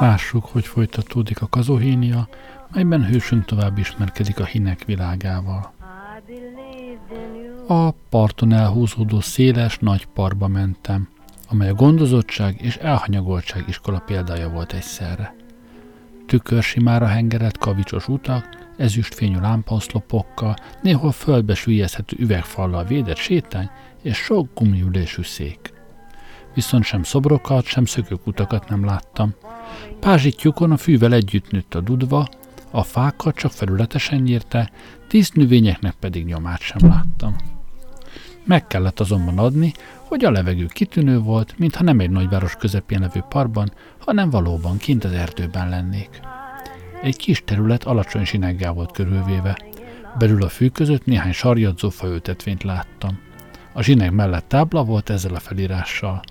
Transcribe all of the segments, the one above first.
Lássuk, hogy folytatódik a kazohénia, melyben hősünk tovább ismerkedik a hinek világával. A parton elhúzódó széles, nagy parba mentem, amely a gondozottság és elhanyagoltság iskola példája volt egyszerre. Tükörsimára hengerett kavicsos utak, ezüstfényű lámpaoszlopokkal, néhol földbe süllyezhető üvegfallal védett sétány és sok gumiülésű szék. Viszont sem szobrokat, sem szökőkutakat nem láttam. Pázsitjukon a fűvel együtt nőtt a dudva, a fákat csak felületesen nyírte, dísznövényeknek pedig nyomát sem láttam. Meg kellett azonban adni, hogy a levegő kitűnő volt, mintha nem egy nagyváros közepén levő parkban, hanem valóban kint az erdőben lennék. Egy kis terület alacsony sineggel volt körülvéve. Belül a fű között néhány sarjadzó faültetvényt láttam. A zsineg mellett tábla volt ezzel a felirással.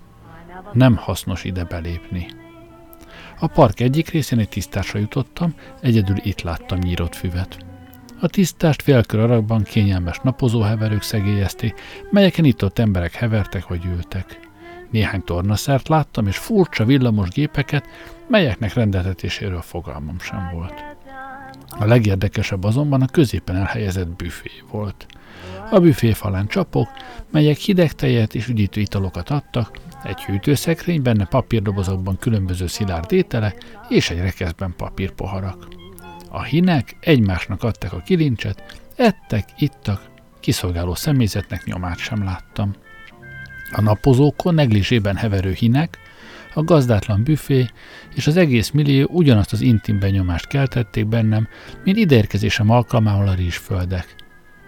Nem hasznos ide belépni. A park egyik részén egy tisztásra jutottam, egyedül itt láttam nyírott füvet. A tisztást félkör arakban kényelmes napozóheverők szegélyezték, melyeken itt-ott emberek hevertek vagy ültek. Néhány tornaszert láttam, és furcsa villamos gépeket, melyeknek rendeltetéséről fogalmam sem volt. A legérdekesebb azonban a középen elhelyezett büfé volt. A büfé falán csapok, melyek hideg tejet és üdítő italokat adtak, egy hűtőszekrény, benne papírdobozokban különböző szilárd ételek és egy rekeszben papírpoharak. A hinek egymásnak adtak a kilincset, ettek, ittak, kiszolgáló személyzetnek nyomát sem láttam. A napozókon neglizsében heverő hinek, a gazdátlan büfé és az egész millió ugyanazt az intim benyomást keltették bennem, mint ideérkezésem alkalmával a rizsföldek.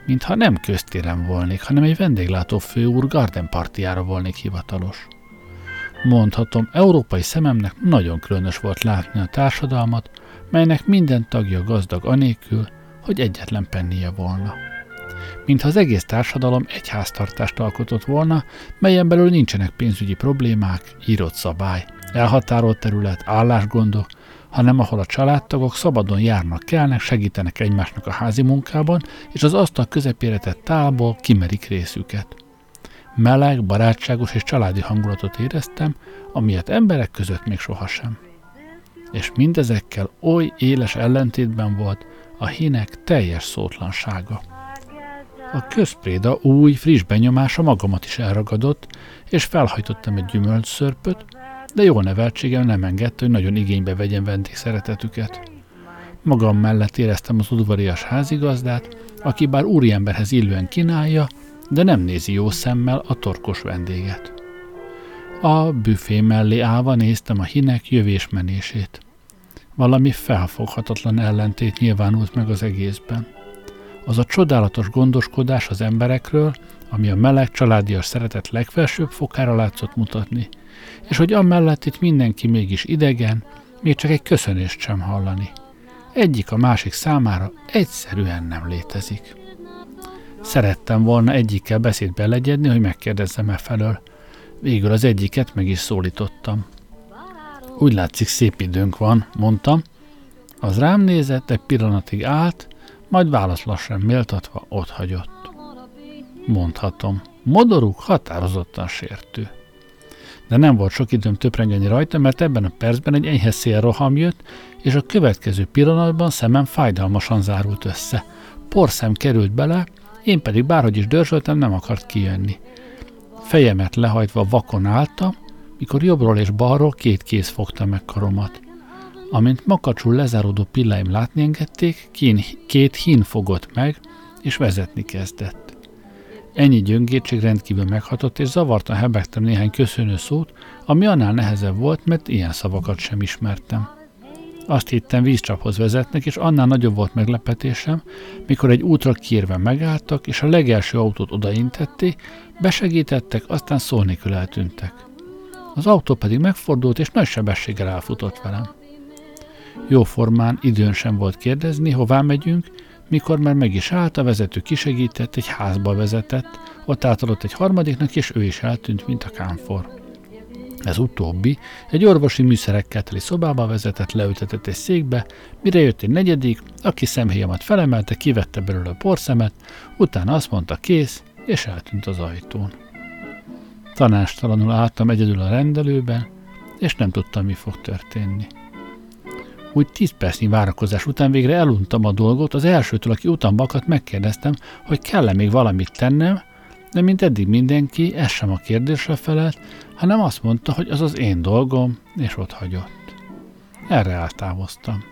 Mintha nem köztéren volnék, hanem egy vendéglátó főúr garden volnék hivatalos. Mondhatom, európai szememnek nagyon különös volt látni a társadalmat, melynek minden tagja gazdag anélkül, hogy egyetlen pennie volna. Mintha az egész társadalom egy háztartást alkotott volna, melyen belül nincsenek pénzügyi problémák, írott szabály, elhatárolt terület, állásgondok, hanem ahol a családtagok szabadon járnak, kelnek, segítenek egymásnak a házi munkában, és az asztal közepére tett tálból kimerik részüket. Meleg, barátságos és családi hangulatot éreztem, amilyet emberek között még sohasem. És mindezekkel oly éles ellentétben volt a hinek teljes szótlansága. A közpréda új, friss benyomása magamat is elragadott, és felhajtottam egy gyümölcsszörpöt, de jó neveltségem nem engedte, hogy nagyon igénybe vegyen vendégszeretetüket. Magam mellett éreztem az udvarias házigazdát, aki bár úriemberhez illően kínálja, de nem nézi jó szemmel a torkos vendéget. A büfé mellé állva néztem a hinek jövésmenését. Valami felfoghatatlan ellentét nyilvánult meg az egészben. Az a csodálatos gondoskodás az emberekről, ami a meleg, családias szeretet legfelsőbb fokára látszott mutatni, és hogy amellett itt mindenki mégis idegen, még csak egy köszönést sem hallani. Egyik a másik számára egyszerűen nem létezik. Szerettem volna egyikkel beszédbe legyedni, hogy megkérdezzem e felől. Végül az egyiket meg is szólítottam. Úgy látszik, szép időnk van, mondtam. Az rám nézett, egy pillanatig állt, majd válasz lassan méltatva ott hagyott. Mondhatom, modoruk határozottan sértő. De nem volt sok időm töprengeni rajta, mert ebben a percben egy enyhe szélroham jött, és a következő pillanatban szemem fájdalmasan zárult össze. Porszem került bele, én pedig bárhogy is dörzsöltem, nem akart kijönni. Fejemet lehajtva vakon álltam, mikor jobbról és balról két kéz fogta meg karomat. Amint makacsul lezáródó pilláim látni engedték, kín, két hín fogott meg, és vezetni kezdett. Ennyi gyöngétség rendkívül meghatott, és zavartan hebegtem néhány köszönő szót, ami annál nehezebb volt, mert ilyen szavakat sem ismertem. Azt hittem vízcsaphoz vezetnek, és annál nagyobb volt meglepetésem, mikor egy útra kiérve megálltak, és a legelső autót odaintették, besegítettek, aztán szó nélkül eltűntek. Az autó pedig megfordult, és nagy sebességgel elfutott velem. Jóformán időn sem volt kérdezni, hová megyünk, mikor már meg is állt, a vezető kisegített, egy házba vezetett, ott átadott egy harmadiknak, és ő is eltűnt, mint a kámfor. Ez utóbbi egy orvosi műszerekkel teli szobába vezetett, leültetett egy székbe, mire jött egy negyedik, aki szemhéjamat felemelte, kivette belőle a porszemet, utána azt mondta kész, és eltűnt az ajtón. Tanástalanul álltam egyedül a rendelőben, és nem tudtam, mi fog történni. Úgy tíz percnyi várakozás után végre eluntam a dolgot, az elsőtől, aki utam bakat, megkérdeztem, hogy kell-e még valamit tennem, de mint eddig mindenki, ez sem a kérdésre felelt, hanem azt mondta, hogy az az én dolgom, és ott hagyott. Erre eltávoztam.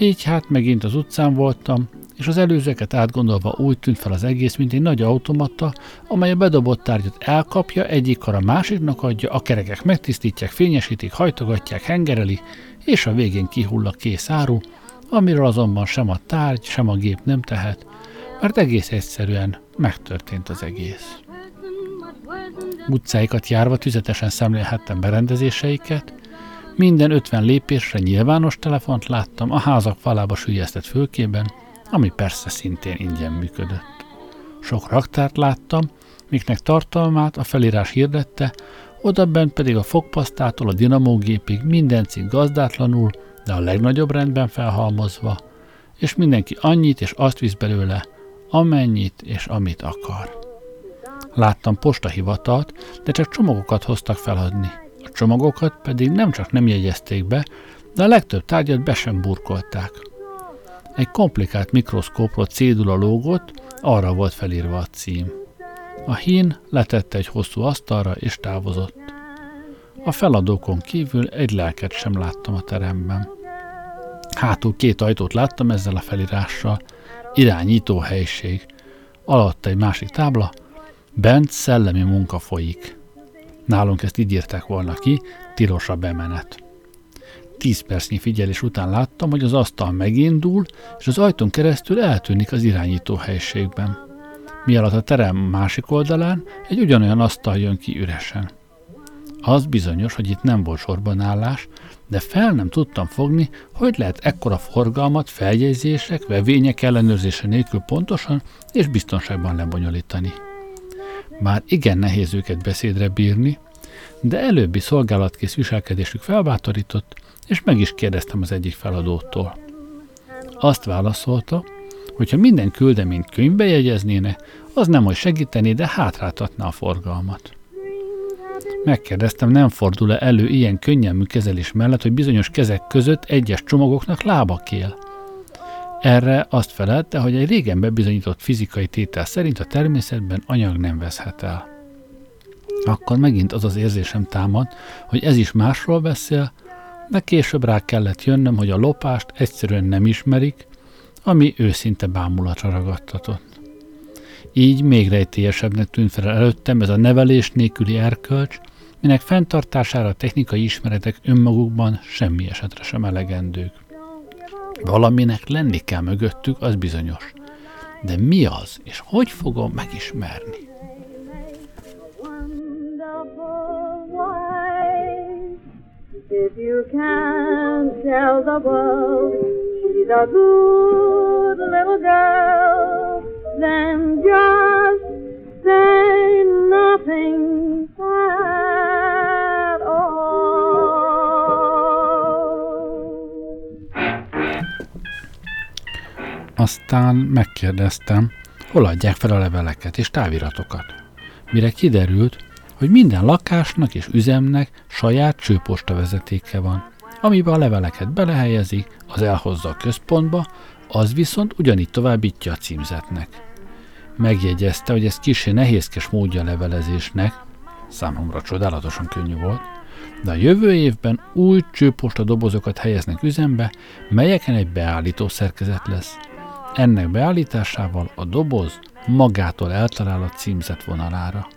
Így hát megint az utcán voltam, és az előzőket átgondolva úgy tűnt fel az egész, mint egy nagy automata, amely a bedobott tárgyat elkapja, egyik a másiknak adja, a kerekek megtisztítják, fényesítik, hajtogatják, hengereli, és a végén kihull a kész áru, amiről azonban sem a tárgy, sem a gép nem tehet, mert egész egyszerűen megtörtént az egész. Utcáikat járva tüzetesen szemlélhettem berendezéseiket, minden 50 lépésre nyilvános telefont láttam a házak falába sülyeztett fülkében, ami persze szintén ingyen működött. Sok raktárt láttam, miknek tartalmát a felírás hirdette, oda bent pedig a fogpasztától a dinamógépig minden cikk gazdátlanul, de a legnagyobb rendben felhalmozva, és mindenki annyit és azt visz belőle, amennyit és amit akar. Láttam postahivatalt, de csak csomagokat hoztak feladni. A csomagokat pedig nem csak nem jegyezték be, de a legtöbb tárgyat be sem burkolták. Egy komplikált mikroszkópról cédula lógott, arra volt felírva a cím. A hín letette egy hosszú asztalra és távozott. A feladókon kívül egy lelket sem láttam a teremben. Hátul két ajtót láttam ezzel a felírással. Irányító helység. Alatt egy másik tábla. Bent szellemi munka folyik. Nálunk ezt így írták volna ki, tilos a bemenet. Tíz percnyi figyelés után láttam, hogy az asztal megindul, és az ajtón keresztül eltűnik az irányító helységben. Mi a terem másik oldalán egy ugyanolyan asztal jön ki üresen. Az bizonyos, hogy itt nem volt sorban állás, de fel nem tudtam fogni, hogy lehet ekkora forgalmat feljegyzések, vevények ellenőrzése nélkül pontosan és biztonságban lebonyolítani. Már igen nehéz őket beszédre bírni, de előbbi szolgálatkész viselkedésük felbátorított, és meg is kérdeztem az egyik feladótól. Azt válaszolta, hogyha minden küldeményt könyvbe jegyeznéne, az nem hogy segíteni, de hátráltatná a forgalmat. Megkérdeztem, nem fordul-e elő ilyen könnyelmű kezelés mellett, hogy bizonyos kezek között egyes csomagoknak lába kél. Erre azt felelte, hogy egy régen bebizonyított fizikai tétel szerint a természetben anyag nem veszhet el. Akkor megint az az érzésem támad, hogy ez is másról beszél, de később rá kellett jönnöm, hogy a lopást egyszerűen nem ismerik, ami őszinte bámulatra ragadtatott. Így még rejtélyesebbnek tűnt fel előttem ez a nevelés nélküli erkölcs, minek fenntartására a technikai ismeretek önmagukban semmi esetre sem elegendők. Valaminek lenni kell mögöttük, az bizonyos. De mi az, és hogy fogom megismerni? If you can tell the world she's a good little girl, then just say nothing at all. Aztán megkérdeztem, hol adják fel a leveleket és táviratokat. Mire kiderült, hogy minden lakásnak és üzemnek saját csőposta vezetéke van, amiben a leveleket belehelyezik, az elhozza a központba, az viszont ugyanígy továbbítja a címzetnek. Megjegyezte, hogy ez kisé nehézkes módja levelezésnek, számomra csodálatosan könnyű volt, de a jövő évben új csőposta dobozokat helyeznek üzembe, melyeken egy beállító szerkezet lesz. Ennek beállításával a doboz magától eltalál a címzet vonalára.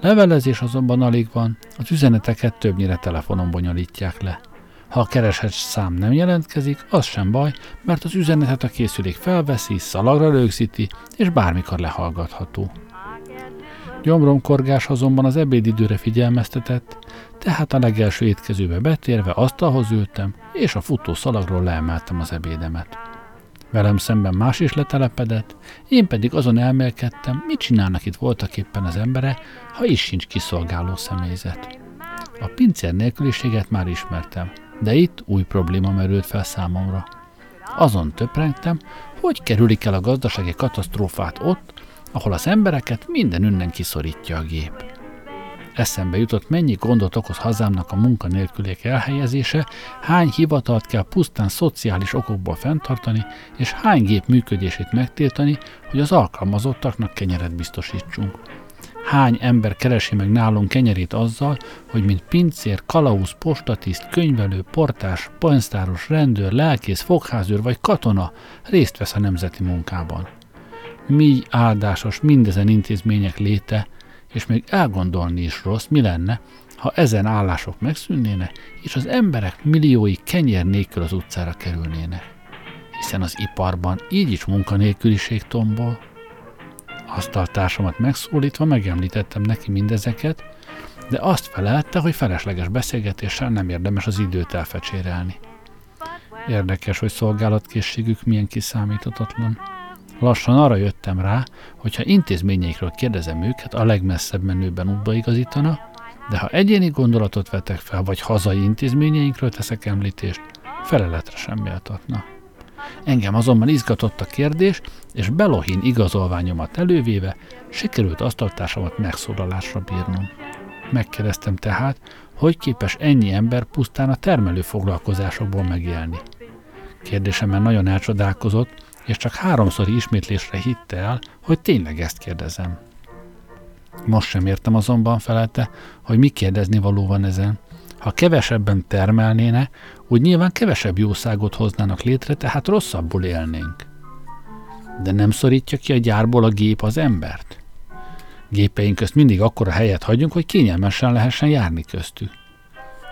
Levelezés azonban alig van, az üzeneteket többnyire telefonon bonyolítják le. Ha a keresett szám nem jelentkezik, az sem baj, mert az üzenetet a készülék felveszi, szalagra rögzíti, és bármikor lehallgatható. Gyomromkorgás azonban az ebédidőre figyelmeztetett, tehát a legelső étkezőbe betérve asztalhoz ültem, és a futó szalagról leemeltem az ebédemet. Velem szemben más is letelepedett, én pedig azon elmélkedtem, mit csinálnak itt voltak éppen az embere, ha is sincs kiszolgáló személyzet. A pincér nélküliséget már ismertem, de itt új probléma merült fel számomra. Azon töprengtem, hogy kerülik el a gazdasági katasztrófát ott, ahol az embereket minden ünnen kiszorítja a gép. eszembe jutott, mennyi gondot okoz hazámnak a munkanélküliek elhelyezése, hány hivatalt kell pusztán szociális okokból fenntartani, és hány gép működését megtiltani, hogy az alkalmazottaknak kenyeret biztosítsunk. Hány ember keresi meg nálunk kenyerét azzal, hogy mint pincér, kalauz, postatiszt, könyvelő, portás, pénztáros, rendőr, lelkész, fogházőr vagy katona részt vesz a nemzeti munkában. Mi áldásos mindezen intézmények léte, és még elgondolni is rossz, mi lenne, ha ezen állások megszűnnének, és az emberek milliói kenyer nélkül az utcára kerülnének. Hiszen az iparban így is munkanélküliség tombol. Asztaltársamat megszólítva megemlítettem neki mindezeket, de azt felelte, hogy felesleges beszélgetéssel nem érdemes az időt elfecsérelni. Érdekes, hogy szolgálatkészségük milyen kiszámíthatatlan. Lassan arra jöttem rá, hogy ha intézményeikről kérdezem őket, a legmesszebb menőben útba igazítana, de ha egyéni gondolatot vetek fel, vagy hazai intézményeinkről teszek említést, feleletre sem méltatna. Engem azonban izgatott a kérdés, és Belohin igazolványomat elővéve sikerült asztaltársamat megszólalásra bírnom. Megkérdeztem tehát, hogy képes ennyi ember pusztán a termelő foglalkozásokból megélni. Kérdésemben nagyon elcsodálkozott, és csak háromszori ismétlésre hitte el, hogy tényleg ezt kérdezem. Most sem értem azonban felelte, hogy mi kérdezni való van ezen. Ha kevesebben termelnéne, úgy nyilván kevesebb jószágot hoznának létre, tehát rosszabbul élnénk. De nem szorítja ki a gyárból a gép az embert? Gépeink közt mindig akkora helyet hagyunk, hogy kényelmesen lehessen járni köztük.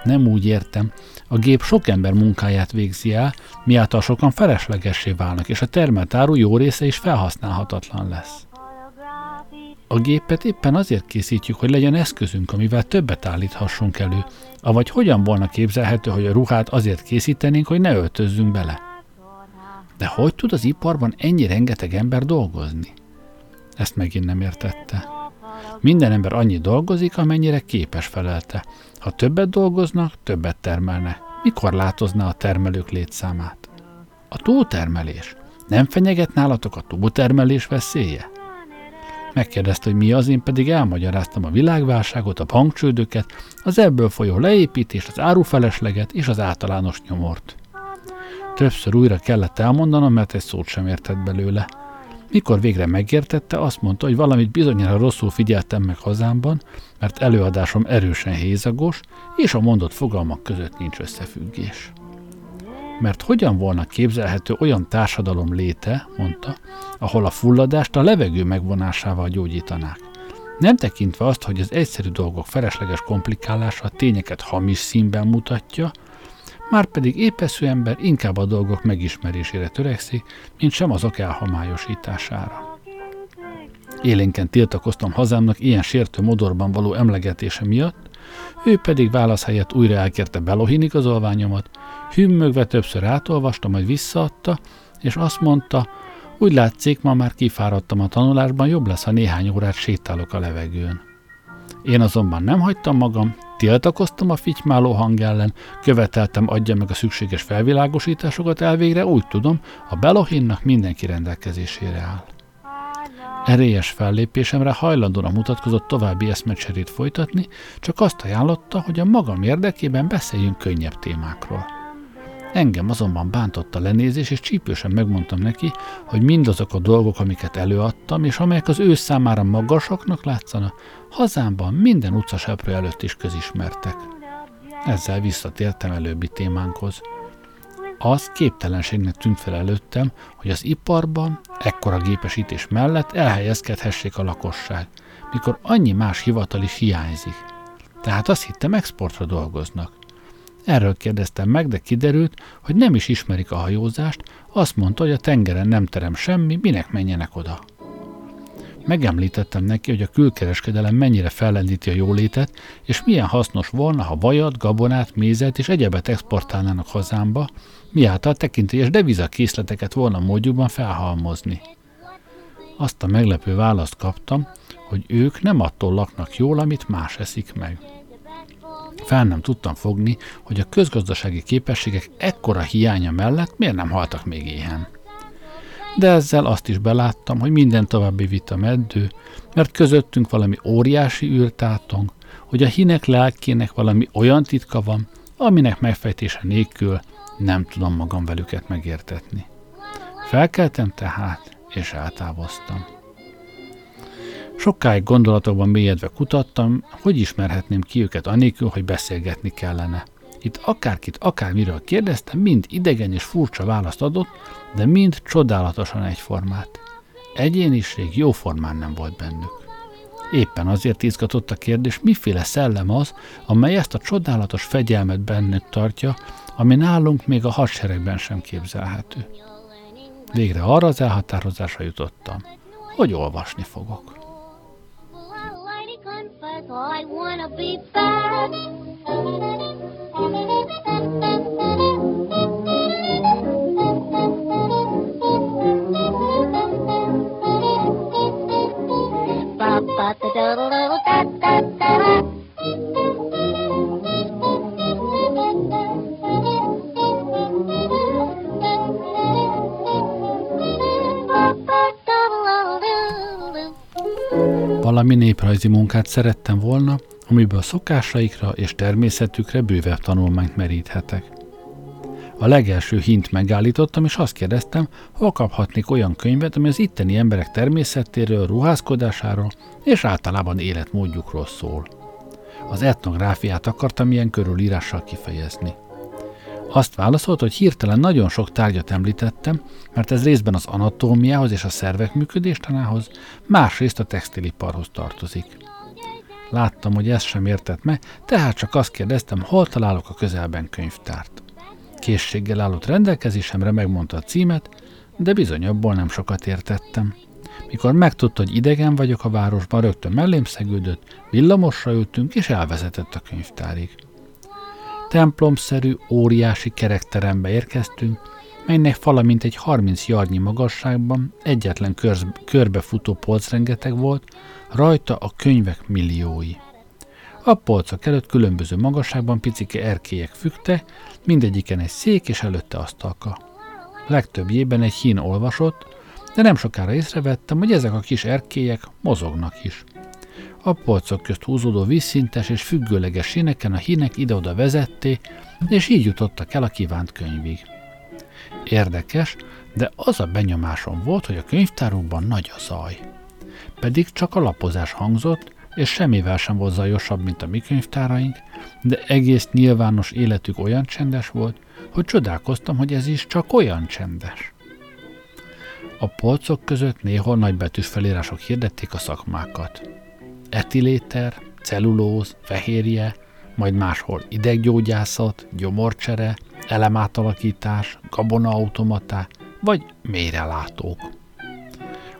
Nem úgy értem. A gép sok ember munkáját végzi el, miáltal sokan feleslegessé válnak, és a termelt áru jó része is felhasználhatatlan lesz. A gépet éppen azért készítjük, hogy legyen eszközünk, amivel többet állíthassunk elő, avagy hogyan volna képzelhető, hogy a ruhát azért készítenénk, hogy ne öltözzünk bele. De hogy tud az iparban ennyi rengeteg ember dolgozni? Ezt megint nem értette. Minden ember annyi dolgozik, amennyire képes felelte. Ha többet dolgoznak, többet termelnek. Mikor látozná a termelők létszámát? A túltermelés. Nem fenyeget nálatok a túltermelés veszélye? Megkérdezte, hogy mi az, én pedig elmagyaráztam a világválságot, a bankcsődöket, az ebből folyó leépítést, az árufelesleget és az általános nyomort. Többször újra kellett elmondanom, mert egy szót sem értett belőle. Mikor végre megértette, azt mondta, hogy valamit bizonyára rosszul figyeltem meg hazámban, mert előadásom erősen hézagos, és a mondott fogalmak között nincs összefüggés. Mert hogyan volna képzelhető olyan társadalom léte, mondta, ahol a fulladást a levegő megvonásával gyógyítanák. Nem tekintve azt, hogy az egyszerű dolgok felesleges komplikálása a tényeket hamis színben mutatja, már pedig épesző ember inkább a dolgok megismerésére törekszik, mint sem azok elhomályosítására. Élénken tiltakoztam hazámnak ilyen sértő modorban való emlegetése miatt, ő pedig válasz helyett újra elkérte Belohin igazolványomat, hümmögve többször átolvasta, majd visszaadta, és azt mondta, úgy látszik, ma már kifáradtam a tanulásban, jobb lesz, ha néhány órát sétálok a levegőn. Én azonban nem hagytam magam, tiltakoztam a fitymáló hang ellen, követeltem adja meg a szükséges felvilágosításokat elvégre, úgy tudom, a Belohinnak mindenki rendelkezésére áll. Erélyes fellépésemre hajlandóan mutatkozott további eszmecserét folytatni, csak azt ajánlotta, hogy a magam érdekében beszéljünk könnyebb témákról. Engem azonban bántotta lenézés, és csípősen megmondtam neki, hogy mindazok a dolgok, amiket előadtam, és amelyek az ő számára magasaknak látszana, hazámban minden utcaseprő előtt is közismertek. Ezzel visszatértem előbbi témánkhoz. Az képtelenségnek tűnt fel előttem, hogy az iparban, ekkora gépesítés mellett elhelyezkedhessék a lakosság, mikor annyi más hivatal is hiányzik. Tehát azt hittem, exportra dolgoznak. Erről kérdeztem meg, de kiderült, hogy nem is ismerik a hajózást, azt mondta, hogy a tengeren nem terem semmi, minek menjenek oda. Megemlítettem neki, hogy a külkereskedelem mennyire fellendíti a jólétet, és milyen hasznos volna, ha vajat, gabonát, mézet és egyebet exportálnának hazámba, miáltal tekintélyes devizakészleteket volna módjukban felhalmozni. Azt a meglepő választ kaptam, hogy ők nem attól laknak jól, amit más eszik meg. Fel nem tudtam fogni, hogy a közgazdasági képességek ekkora hiánya mellett miért nem haltak még éhen. De ezzel azt is beláttam, hogy minden további vita meddő, mert közöttünk valami óriási űrtátong, hogy a hinek lelkének valami olyan titka van, aminek megfejtése nélkül nem tudom magam velüket megértetni. Felkeltem tehát, és eltávoztam. Sokáig gondolatokban mélyedve kutattam, hogy ismerhetném ki őket anélkül, hogy beszélgetni kellene. Itt akárkit, akármiről kérdeztem, mind idegen és furcsa választ adott, de mind csodálatosan egyformát. Egyéniség jóformán nem volt bennük. Éppen azért izgatott a kérdés, miféle szellem az, amely ezt a csodálatos fegyelmet bennük tartja, ami nálunk még a hadseregben sem képzelhető. Végre arra az elhatározásra jutottam, hogy olvasni fogok. I wanna be fat. ba ba da da da da da da da Valami néprajzi munkát szerettem volna, amiből szokásaikra és természetükre bővebb tanulmányt meríthetek. A legelső hint megállítottam, és azt kérdeztem, hol kaphatnék olyan könyvet, ami az itteni emberek természetéről, ruházkodásáról és általában életmódjukról szól. Az etnográfiát akartam ilyen körülírással kifejezni. Azt válaszolt, hogy hirtelen nagyon sok tárgyat említettem, mert ez részben az anatómiához és a szervek működéstanához, másrészt a textiliparhoz tartozik. Láttam, hogy ezt sem értett meg, tehát csak azt kérdeztem, hol találok a közelben könyvtárt. Készséggel állott rendelkezésemre megmondta a címet, de bizony abból nem sokat értettem. Mikor megtudta, hogy idegen vagyok a városban, rögtön mellém szegődött, villamosra ültünk, és elvezetett a könyvtárig. Templomszerű, óriási kerekterembe érkeztünk, melynek fala mint egy 30 jarnyi magasságban egyetlen körz, körbefutó polc rengeteg volt, rajta a könyvek milliói. A polcok előtt különböző magasságban picike erkélyek fügte, mindegyiken egy szék és előtte asztalka. Legtöbbjében egy hín olvasott, de nem sokára észrevettem, hogy ezek a kis erkélyek mozognak is. A polcok közt húzódó vízszintes és függőleges síneken a hínek ide-oda vezetté, és így jutottak el a kívánt könyvig. Érdekes, de az a benyomásom volt, hogy a könyvtárukban nagy a zaj. Pedig csak a lapozás hangzott, és semmivel sem volt zajosabb, mint a mi könyvtáraink, de egész nyilvános életük olyan csendes volt, hogy csodálkoztam, hogy ez is csak olyan csendes. A polcok között néhol nagybetűs felírások hirdették a szakmákat. Etiléter, cellulóz, fehérje, majd máshol ideggyógyászat, gyomorcsere, elemátalakítás, gabonaautomata vagy mélyrelátók.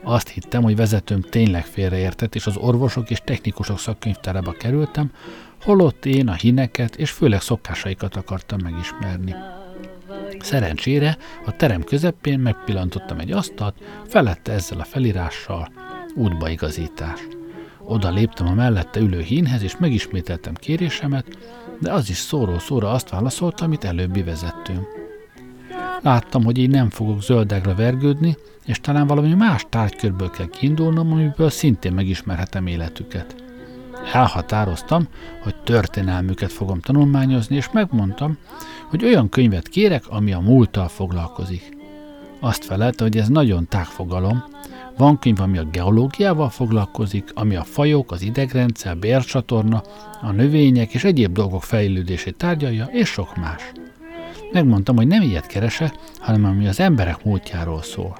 Azt hittem, hogy vezetőm tényleg félreértett, és az orvosok és technikusok szakkönyvtárába kerültem, holott én a hineket és főleg szokásaikat akartam megismerni. Szerencsére a terem közepén megpillantottam egy asztalt, felette ezzel a felirással útbaigazítás. Oda léptem a mellette ülő hínhez, és megismételtem kérésemet, de az is szóró szóra azt válaszolta, amit előbbi vezettőm. Láttam, hogy így nem fogok zöldágra vergődni, és talán valami más tárgykörből kell kiindulnom, amiből szintén megismerhetem életüket. Elhatároztam, hogy történelmüket fogom tanulmányozni, és megmondtam, hogy olyan könyvet kérek, ami a múlttal foglalkozik. Azt felelte, hogy ez nagyon tág fogalom, van könyv, ami a geológiával foglalkozik, ami a fajok, az idegrendszer, bércsatorna, a növények és egyéb dolgok fejlődését tárgyalja, és sok más. Megmondtam, hogy nem ilyet kerese, hanem ami az emberek múltjáról szól.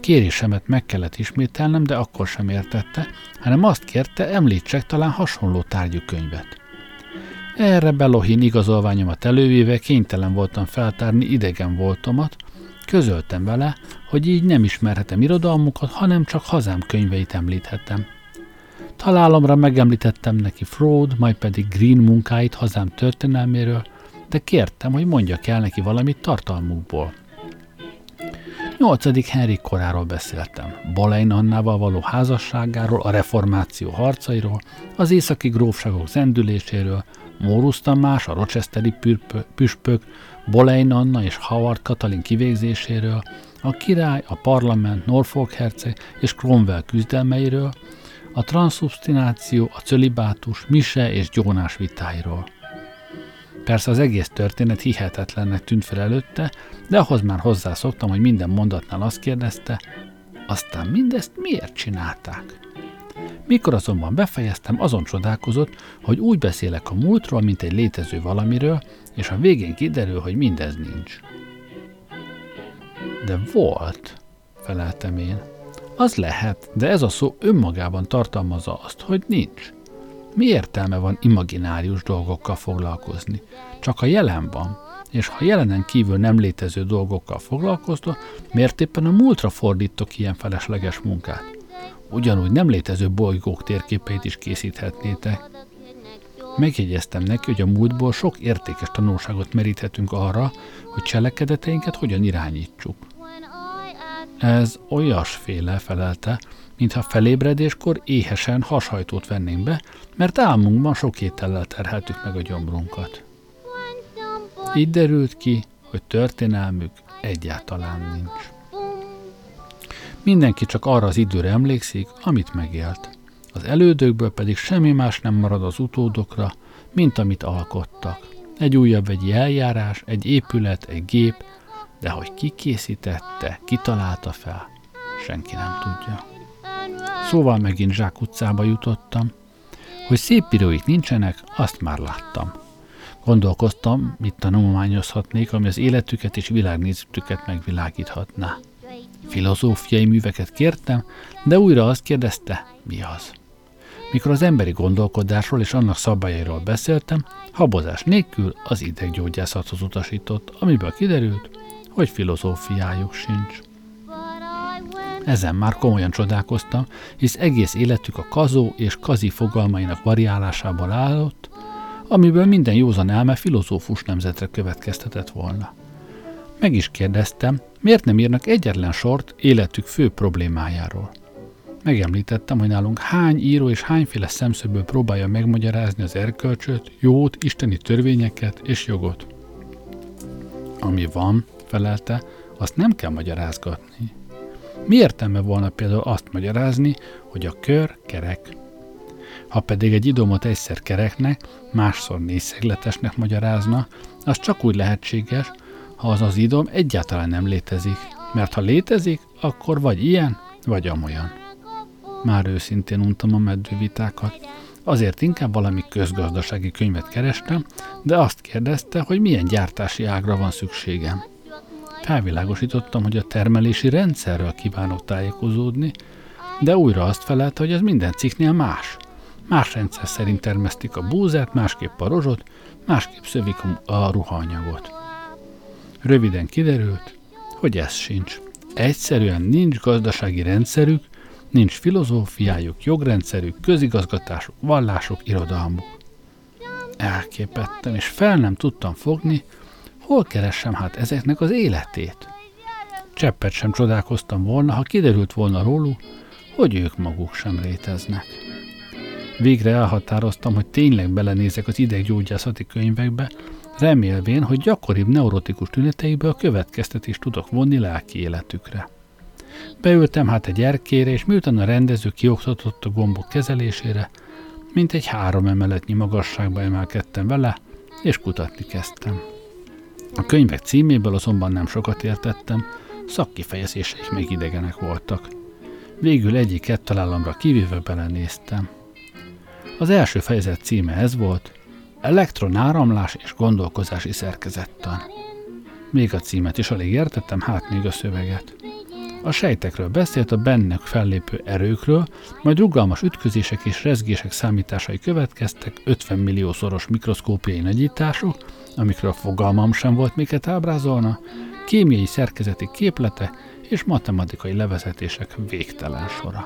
Kérésemet meg kellett ismételnem, de akkor sem értette, hanem azt kérte, említsek talán hasonló tárgyú könyvet. Erre Belohin igazolványomat elővéve kénytelen voltam feltárni idegen voltomat, közöltem vele, hogy így nem ismerhetem irodalmukat, hanem csak hazám könyveit említhetem. Találomra megemlítettem neki Freud, majd pedig Green munkáit hazám történelméről, de kértem, hogy mondjak el neki valamit tartalmukból. 8. Henrik koráról beszéltem, Bolein Annával való házasságáról, a reformáció harcairól, az északi grófságok zendüléséről, Mórusz Tamás, a rochesteri püspök, Bolein Anna és Howard Katalin kivégzéséről, a király, a parlament, Norfolk herceg és Cromwell küzdelmeiről, a transzubstináció, a cölibátus, mise és gyónás vitáiról. Persze az egész történet hihetetlennek tűnt fel előtte, de ahhoz már hozzászoktam, hogy minden mondatnál azt kérdezte, aztán mindezt miért csinálták? Mikor azonban befejeztem, azon csodálkozott, hogy úgy beszélek a múltról, mint egy létező valamiről, és a végén kiderül, hogy mindez nincs. De volt, feleltem én. Az lehet, de ez a szó önmagában tartalmazza azt, hogy nincs. Mi értelme van imaginárius dolgokkal foglalkozni? Csak a jelen van. És ha jelenen kívül nem létező dolgokkal foglalkoztok, miért éppen a múltra fordítok ilyen felesleges munkát? Ugyanúgy nem létező bolygók térképeit is készíthetnétek. Megjegyeztem neki, hogy a múltból sok értékes tanulságot meríthetünk arra, hogy cselekedeteinket hogyan irányítsuk. Ez olyasféle felelte, mintha felébredéskor éhesen hashajtót vennénk be, mert álmunkban sok étellel terheltük meg a gyomrunkat. Így derült ki, hogy történelmük egyáltalán nincs. Mindenki csak arra az időre emlékszik, amit megélt. Az elődökből pedig semmi más nem marad az utódokra, mint amit alkottak. Egy újabb egy eljárás, egy épület, egy gép, de hogy ki készítette, ki találta fel, senki nem tudja. Szóval megint Zsák utcába jutottam. Hogy szép íróik nincsenek, azt már láttam. Gondolkoztam, mit tanulmányozhatnék, ami az életüket és világnézetüket megvilágíthatná. Filozófiai műveket kértem, de újra azt kérdezte, mi az. Mikor az emberi gondolkodásról és annak szabályairól beszéltem, habozás nélkül az ideggyógyászathoz utasított, amiből kiderült, hogy filozófiájuk sincs. Ezen már komolyan csodálkoztam, hisz egész életük a kazó és kazi fogalmainak variálásából állott, amiből minden józan elme filozófus nemzetre következtetett volna. Meg is kérdeztem, miért nem írnak egyetlen sort életük fő problémájáról. Megemlítettem, hogy nálunk hány író és hányféle szemszögből próbálja megmagyarázni az erkölcsöt, jót, isteni törvényeket és jogot. Ami van, felelte, azt nem kell magyarázgatni. Mi értelme volna például azt magyarázni, hogy a kör kerek? Ha pedig egy idomot egyszer kereknek, másszor négyszegletesnek magyarázna, az csak úgy lehetséges, ha az az idom egyáltalán nem létezik. Mert ha létezik, akkor vagy ilyen, vagy amolyan. Már őszintén untam a meddővitákat. Azért inkább valami közgazdasági könyvet kerestem, de azt kérdezte, hogy milyen gyártási ágra van szükségem. Felvilágosítottam, hogy a termelési rendszerről kívánok tájékozódni, de újra azt felelte, hogy ez minden cikknél más. Más rendszer szerint termesztik a búzát, másképp a rozsot, másképp szövik a ruhaanyagot. Röviden kiderült, hogy ez sincs. Egyszerűen nincs gazdasági rendszerük, nincs filozófiájuk, jogrendszerük, közigazgatásuk, vallásuk, irodalmuk. Elképettem, és fel nem tudtam fogni, Hol keressem hát ezeknek az életét? Cseppet sem csodálkoztam volna, ha kiderült volna róluk, hogy ők maguk sem léteznek. Végre elhatároztam, hogy tényleg belenézek az ideggyógyászati könyvekbe, remélvén, hogy gyakoribb neurotikus tüneteiből következtetést tudok vonni lelki életükre. Beültem hát egy erkére, és miután a rendező kioktatott a gombok kezelésére, mint egy három emeletnyi magasságba emelkedtem vele, és kutatni kezdtem. A könyvek címéből azonban nem sokat értettem, szakkifejezéseik még idegenek voltak. Végül egyik találomra kivéve belenéztem. Az első fejezet címe ez volt, Elektronáramlás és gondolkozási szerkezettan. Még a címet is alig értettem, hát még a szöveget. A sejtekről beszélt a bennük fellépő erőkről, majd rugalmas ütközések és rezgések számításai következtek, 50 milliószoros mikroszkópiai nagyítások, amikről fogalmam sem volt, miket ábrázolna, kémiai szerkezeti képlete és matematikai levezetések végtelen sora.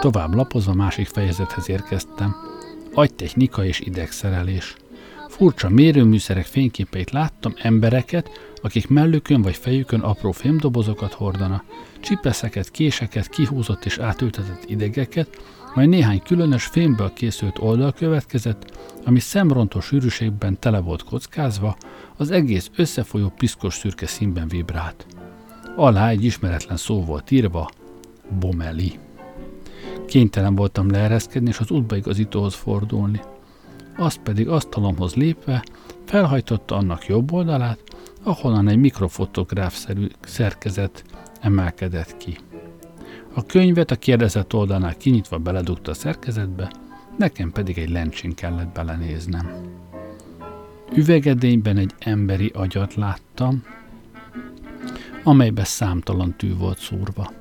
Tovább lapozva másik fejezethez érkeztem. Agytechnika és idegszerelés. Furcsa mérőműszerek fényképeit láttam, embereket, akik mellükön vagy fejükön apró fémdobozokat hordana, csipeszeket, késeket, kihúzott és átültetett idegeket, majd néhány különös fémből készült oldal következett, ami szemrontó sűrűségben tele volt kockázva, az egész összefolyó piszkos szürke színben vibrált. Alá egy ismeretlen szó volt írva, bomeli. Kénytelen voltam leereszkedni és az útbaigazítóhoz fordulni. Azt pedig asztalomhoz lépve felhajtotta annak jobb oldalát, ahonnan egy mikrofotográf-szerű szerkezet emelkedett ki. A könyvet a kérdezett oldalnál kinyitva beledugta a szerkezetbe, nekem pedig egy lencsén kellett belenéznem. Üvegedényben egy emberi agyat láttam, amelybe számtalan tű volt szúrva.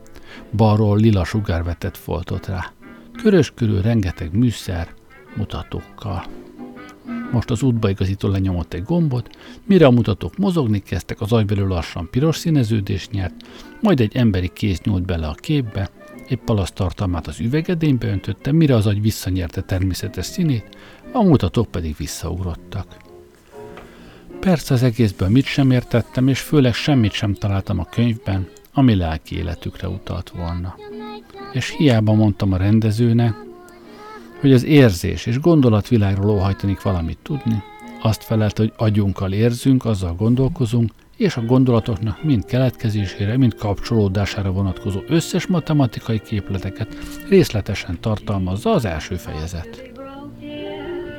Balról lila sugár vetett foltot rá. Körös körül rengeteg műszer, mutatókkal. Most az útbaigazító lenyomott egy gombot, mire a mutatók mozogni kezdtek, az agybelül lassan piros színeződés nyert, majd egy emberi kéz nyúlt bele a képbe, egy palasz tartalmát az üvegedénybe öntötte, mire az agy visszanyerte természetes színét, a mutatók pedig visszaugrottak. Persze az egészből mit sem értettem, és főleg semmit sem találtam a könyvben, ami lelki életükre utalt volna. És hiába mondtam a rendezőnek, hogy az érzés és gondolatvilágról óhajtanik valamit tudni, azt felelt, hogy agyunkkal érzünk, azzal gondolkozunk, és a gondolatoknak mind keletkezésére, mind kapcsolódására vonatkozó összes matematikai képleteket részletesen tartalmazza az első fejezet.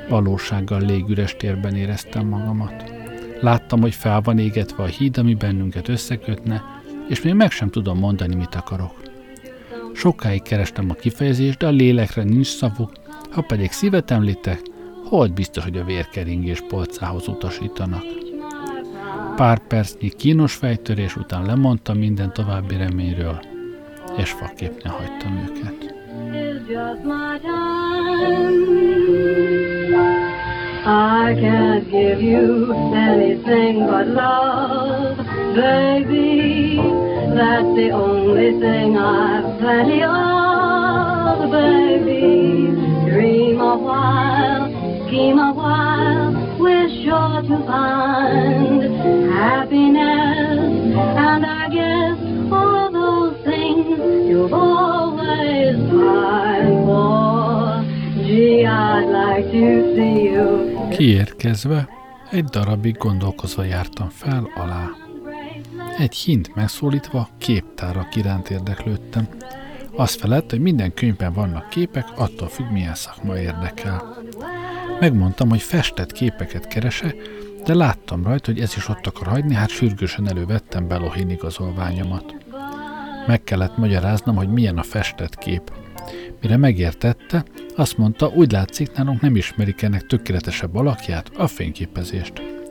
Valósággal légüres térben éreztem magamat. Láttam, hogy fel van égetve a híd, ami bennünket összekötne, és még meg sem tudom mondani, mit akarok. Sokáig kerestem a kifejezést, de a lélekre nincs szavuk, ha pedig szívet említek, hogy biztos, hogy a vérkeringés polcához utasítanak. Pár percnyi kínos fejtörés után lemondtam minden további reményről, és faképne hagytam őket. I can't give you anything but love, baby. That's the only thing I've plenty of, baby. Dream a while, scheme a while, we're sure to find happiness. And I guess all those things you've always pined for. Gee, I'd like to see you Kiérkezve, egy darabig gondolkozva jártam fel alá. Egy hint megszólítva képtárak iránt érdeklődtem. Azt felett, hogy minden könyvben vannak képek, attól függ, milyen szakma érdekel. Megmondtam, hogy festett képeket kerese, de láttam rajta, hogy ez is ott akar hagyni, hát sürgősen elővettem Belohin igazolványomat. Meg kellett magyaráznom, hogy milyen a festett kép. Mire megértette, azt mondta, úgy látszik, nálunk nem ismerik ennek tökéletesebb alakját, a fényképezést.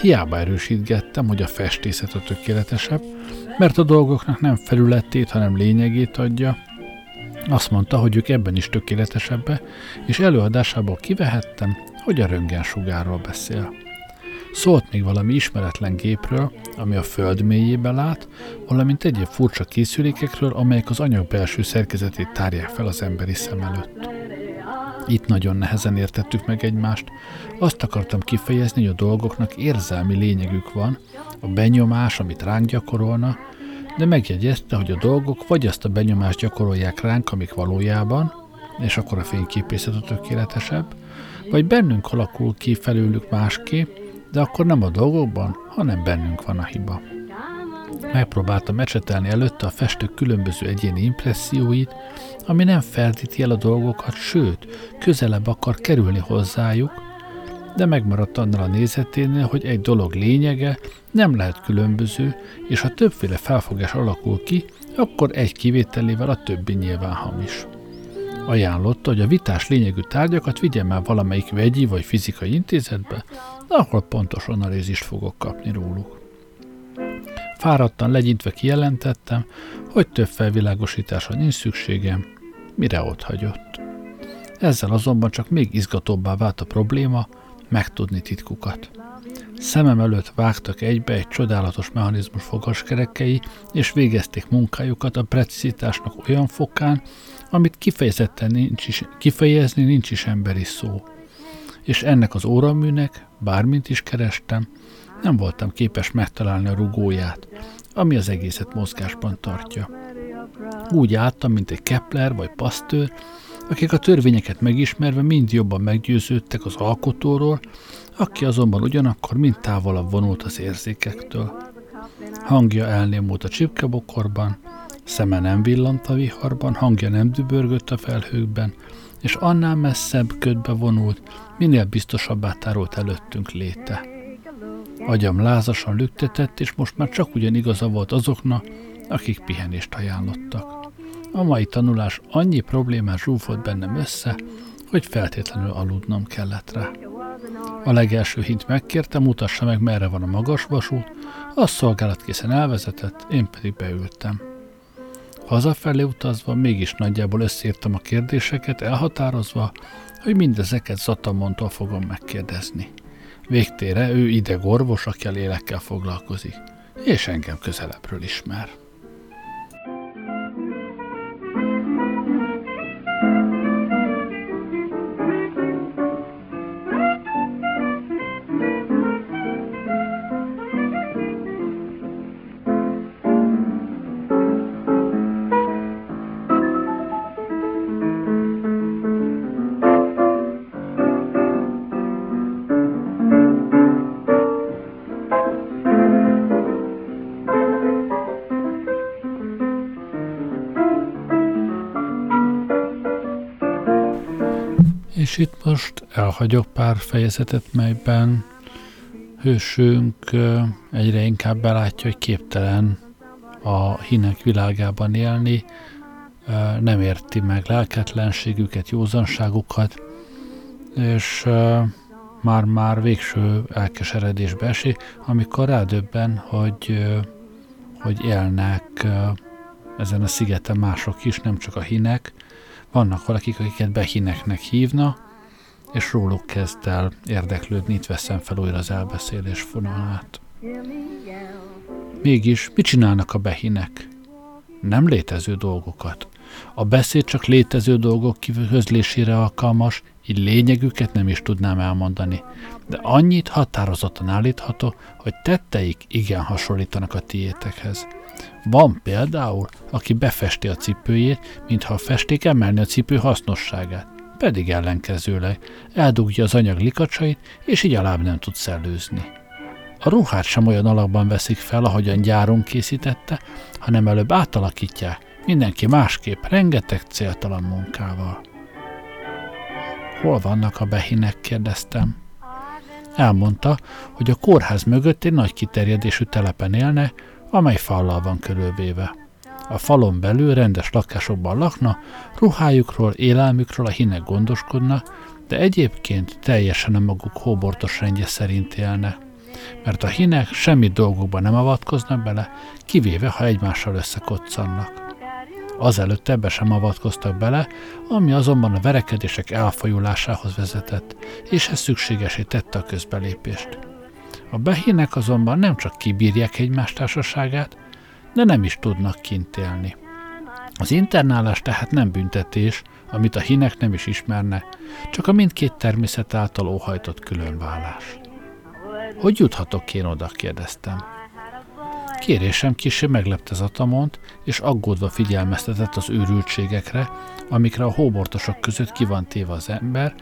Hiába erősítgettem, hogy a festészet a tökéletesebb, mert a dolgoknak nem felületét, hanem lényegét adja. Azt mondta, hogy ők ebben is tökéletesebbe, és előadásából kivehettem, hogy a röntgensugárról beszél. Szólt még valami ismeretlen gépről, ami a föld mélyébe lát, valamint egyéb furcsa készülékekről, amelyek az anyag belső szerkezetét tárják fel az emberi szem előtt. Itt nagyon nehezen értettük meg egymást. Azt akartam kifejezni, hogy a dolgoknak érzelmi lényegük van, a benyomás, amit ránk gyakorolna, de megjegyezte, hogy a dolgok vagy azt a benyomást gyakorolják ránk, amik valójában, és akkor a fényképészet a tökéletesebb, vagy bennünk alakul ki felőlük másképp, de akkor nem a dolgokban, hanem bennünk van a hiba. Megpróbáltam ecsetelni előtte a festők különböző egyéni impresszióit, ami nem feltíti el a dolgokat, sőt, közelebb akar kerülni hozzájuk, de megmaradt annál a nézeténél, hogy egy dolog lényege nem lehet különböző, és ha többféle felfogás alakul ki, akkor egy kivételével a többi nyilván hamis. Ajánlotta, hogy a vitás lényegű tárgyakat vigyem el valamelyik vegyi vagy fizikai intézetbe, ahol pontosan a rézist fogok kapni róluk. Fáradtan legyintve kijelentettem, hogy több felvilágosításra nincs szükségem, mire ott hagyott. Ezzel azonban csak még izgatóbbá vált a probléma, megtudni titkukat. Szemem előtt vágtak egybe egy csodálatos mechanizmus fogaskerekei, és végezték munkájukat a precizitásnak olyan fokán, amit kifejezetten nincs is, kifejezni nincs is emberi szó. És ennek az óraműnek, bármint is kerestem, nem voltam képes megtalálni a rugóját, ami az egészet mozgásban tartja. Úgy álltam, mint egy Kepler vagy Pasteur, akik a törvényeket megismerve mind jobban meggyőződtek az alkotóról, aki azonban ugyanakkor mind távolabb vonult az érzékektől. Hangja elnémult a csipkebokorban, Szeme nem villant a viharban, hangja nem dübörgött a felhőkben, és annál messzebb ködbe vonult, minél biztosabbá tárolt előttünk léte. Agyam lázasan lüktetett, és most már csak ugyan igaza volt azoknak, akik pihenést ajánlottak. A mai tanulás annyi problémás zsúfolt bennem össze, hogy feltétlenül aludnom kellett rá. A legelső hint megkérte, mutassa meg, merre van a magas vasút, a szolgálat készen elvezetett, én pedig beültem. Hazafelé utazva mégis nagyjából összírtam a kérdéseket, elhatározva, hogy mindezeket Zatamontól fogom megkérdezni. Végtére ő ideg orvos, aki a lélekkel foglalkozik, és engem közelebbről ismer. És most elhagyok pár fejezetet, melyben hősünk egyre inkább belátja, hogy képtelen a hinek világában élni, nem érti meg lelketlenségüket, józanságukat, és már-már végső elkeseredésbe esik, amikor rádöbben, hogy, hogy élnek ezen a szigeten mások is, nem csak a hinek, vannak valakik, akiket behineknek hívna, és róluk kezd el érdeklődni, itt veszem fel újra az elbeszélés fonalát. Mégis mit csinálnak a behinek? Nem létező dolgokat. A beszéd csak létező dolgok közlésére alkalmas, így lényegüket nem is tudnám elmondani. De annyit határozottan állítható, hogy tetteik igen hasonlítanak a tiétekhez. Van például, aki befesti a cipőjét, mintha a festék emelni a cipő hasznosságát, pedig ellenkezőleg eldugja az anyag likacsait, és így alább nem tud szellőzni. A ruhát sem olyan alakban veszik fel, ahogyan gyáron készítette, hanem előbb átalakítják, mindenki másképp, rengeteg céltalan munkával. Hol vannak a behinek, kérdeztem. Elmondta, hogy a kórház mögött egy nagy kiterjedésű telepen élne, amely fallal van körülvéve. A falon belül rendes lakásokban lakna, ruhájukról, élelmükről a hinek gondoskodna, de egyébként teljesen a maguk hóbortos rendje szerint élne. Mert a hinek semmi dolgokban nem avatkoznak bele, kivéve, ha egymással összekoccannak. Azelőtt ebbe sem avatkoztak bele, ami azonban a verekedések elfajulásához vezetett, és ez szükségesé tette a közbelépést. A behinek azonban nem csak kibírják egymás társaságát, de nem is tudnak kint élni. Az internálás tehát nem büntetés, amit a hinek nem is ismerne, csak a mindkét természet által óhajtott különvállás. Hogy juthatok én oda, kérdeztem. Kérésem kisé meglepte Zatamont, és aggódva figyelmeztetett az őrültségekre, amikre a hóbortosok között ki van téve az ember,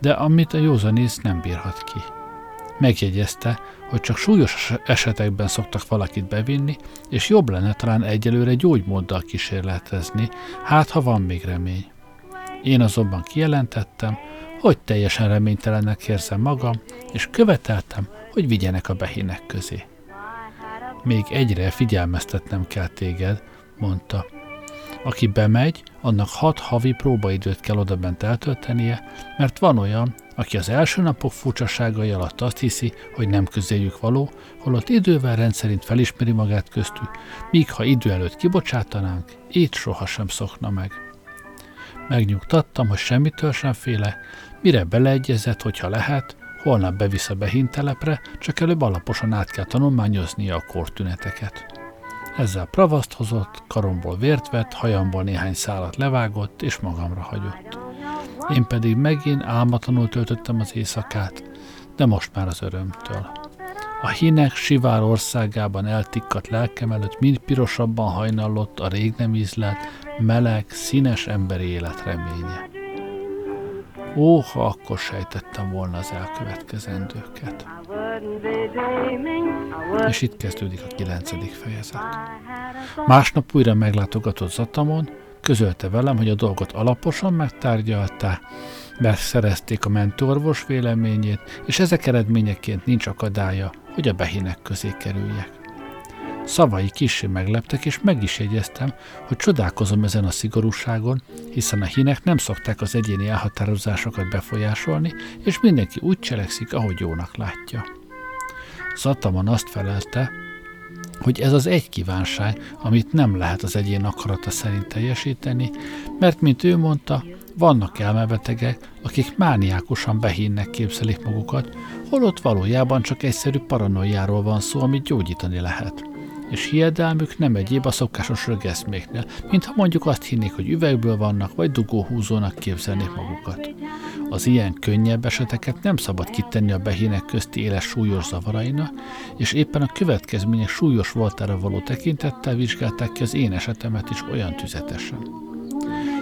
de amit a józanész nem bírhat ki. Megjegyezte, hogy csak súlyos esetekben szoktak valakit bevinni, és jobb lenne talán egyelőre gyógymóddal kísérletezni, hát ha van még remény. Én azonban kijelentettem, hogy teljesen reménytelennek érzem magam, és követeltem, hogy vigyenek a behinek közé. Még egyre figyelmeztetnem kell téged, mondta. Aki bemegy, annak hat havi próbaidőt kell odabent eltöltenie, mert van olyan, aki az első napok furcsaságai alatt azt hiszi, hogy nem közéjük való, holott idővel rendszerint felismeri magát köztük, míg ha idő előtt kibocsátanánk, így sohasem szokna meg. Megnyugtattam, hogy semmitől sem féle, mire beleegyezett, hogyha lehet, holnap bevisz a behintelepre, csak előbb alaposan át kell tanulmányoznia a kortüneteket. Ezzel pravaszt hozott, karomból vért vett, hajamból néhány szálat levágott, és magamra hagyott. Én pedig megint álmatlanul töltöttem az éjszakát, de most már az örömtől. A hínek sivár országában eltikkadt lelkem előtt mind pirosabban hajnallott a rég nem ízlelt, meleg, színes emberi élet reménye. Ó, ha akkor sejtettem volna az elkövetkezendőket. És itt kezdődik a kilencedik fejezet. Másnap újra meglátogatott Zatamon, közölte velem, hogy a dolgot alaposan megtárgyalta, beszerezték a mentorvos véleményét, és ezek eredményeként nincs akadálya, hogy a behinek közé kerüljek. Szavai kissé megleptek, és meg is jegyeztem, hogy csodálkozom ezen a szigorúságon, hiszen a hínek nem szokták az egyéni elhatározásokat befolyásolni, és mindenki úgy cselekszik, ahogy jónak látja. Zatamon azt felelte, hogy ez az egy kívánság, amit nem lehet az egyén akarata szerint teljesíteni, mert, mint ő mondta, vannak elmebetegek, akik mániákusan behínnek képzelik magukat, holott valójában csak egyszerű paranoiáról van szó, amit gyógyítani lehet és hiedelmük nem egyéb a szokásos rögeszméknél, mintha mondjuk azt hinnék, hogy üvegből vannak, vagy dugóhúzónak képzelnék magukat. Az ilyen könnyebb eseteket nem szabad kitenni a behínek közti éles súlyos zavarainak, és éppen a következmények súlyos voltára való tekintettel vizsgálták ki az én esetemet is olyan tüzetesen.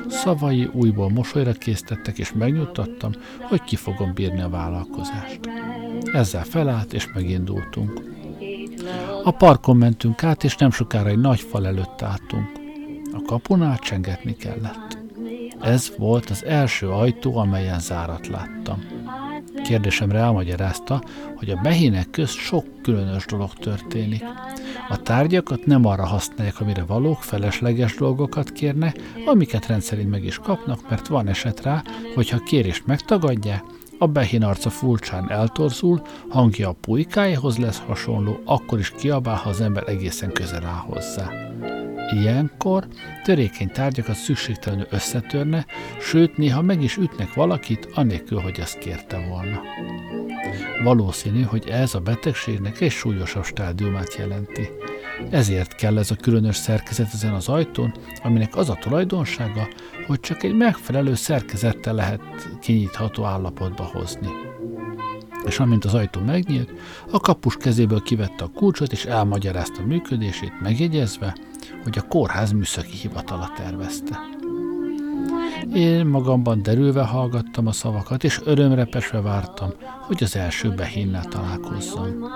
Szavai újból mosolyra készítettek, és megnyugtattam, hogy ki fogom bírni a vállalkozást. Ezzel felállt, és megindultunk. A parkon mentünk át, és nem sokára egy nagy fal előtt álltunk. A kapunál csengetni kellett. Ez volt az első ajtó, amelyen zárat láttam. Kérdésemre elmagyarázta, hogy a behének közt sok különös dolog történik. A tárgyakat nem arra használják, amire valók, felesleges dolgokat kérnek, amiket rendszerint meg is kapnak, mert van eset rá, hogy ha kérést megtagadják, a behén arca furcsán eltorzul, hangja a pulykájához lesz hasonló, akkor is kiabál, ha az ember egészen közel áll hozzá. Ilyenkor törékeny tárgyakat szükségtelenül összetörne, sőt néha meg is ütnek valakit, anélkül, hogy azt kérte volna. Valószínű, hogy ez a betegségnek egy súlyosabb stádiumát jelenti. Ezért kell ez a különös szerkezet ezen az ajtón, aminek az a tulajdonsága, hogy csak egy megfelelő szerkezettel lehet kinyitható állapotba hozni. És amint az ajtó megnyílt, a kapus kezéből kivette a kulcsot és elmagyarázta működését, megjegyezve, hogy a kórház műszaki hivatala tervezte. Én magamban derülve hallgattam a szavakat, és örömrepesve vártam, hogy az első behinnel találkozzam.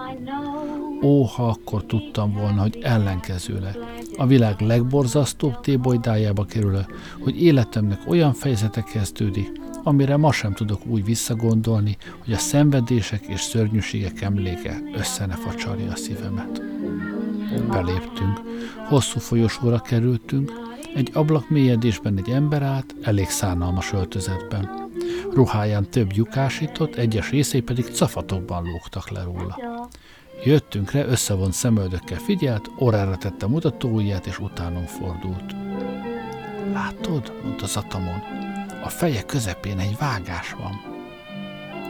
Ó, ha akkor tudtam volna, hogy ellenkezőleg a világ legborzasztóbb tébolydájába kerülök, hogy életemnek olyan fejezete kezdődik, amire ma sem tudok úgy visszagondolni, hogy a szenvedések és szörnyűségek emléke össze ne facsarja a szívemet. Beléptünk, hosszú folyosóra kerültünk, egy ablak mélyedésben egy ember állt, elég szánalmas öltözetben. Ruháján több lyukásított, egyes részei pedig cafatokban lógtak le róla. Jöttünkre, összevont szemöldökkel figyelt, órára tette mutatóujját, és utánom fordult. Látod, mondta Zatamon, a feje közepén egy vágás van.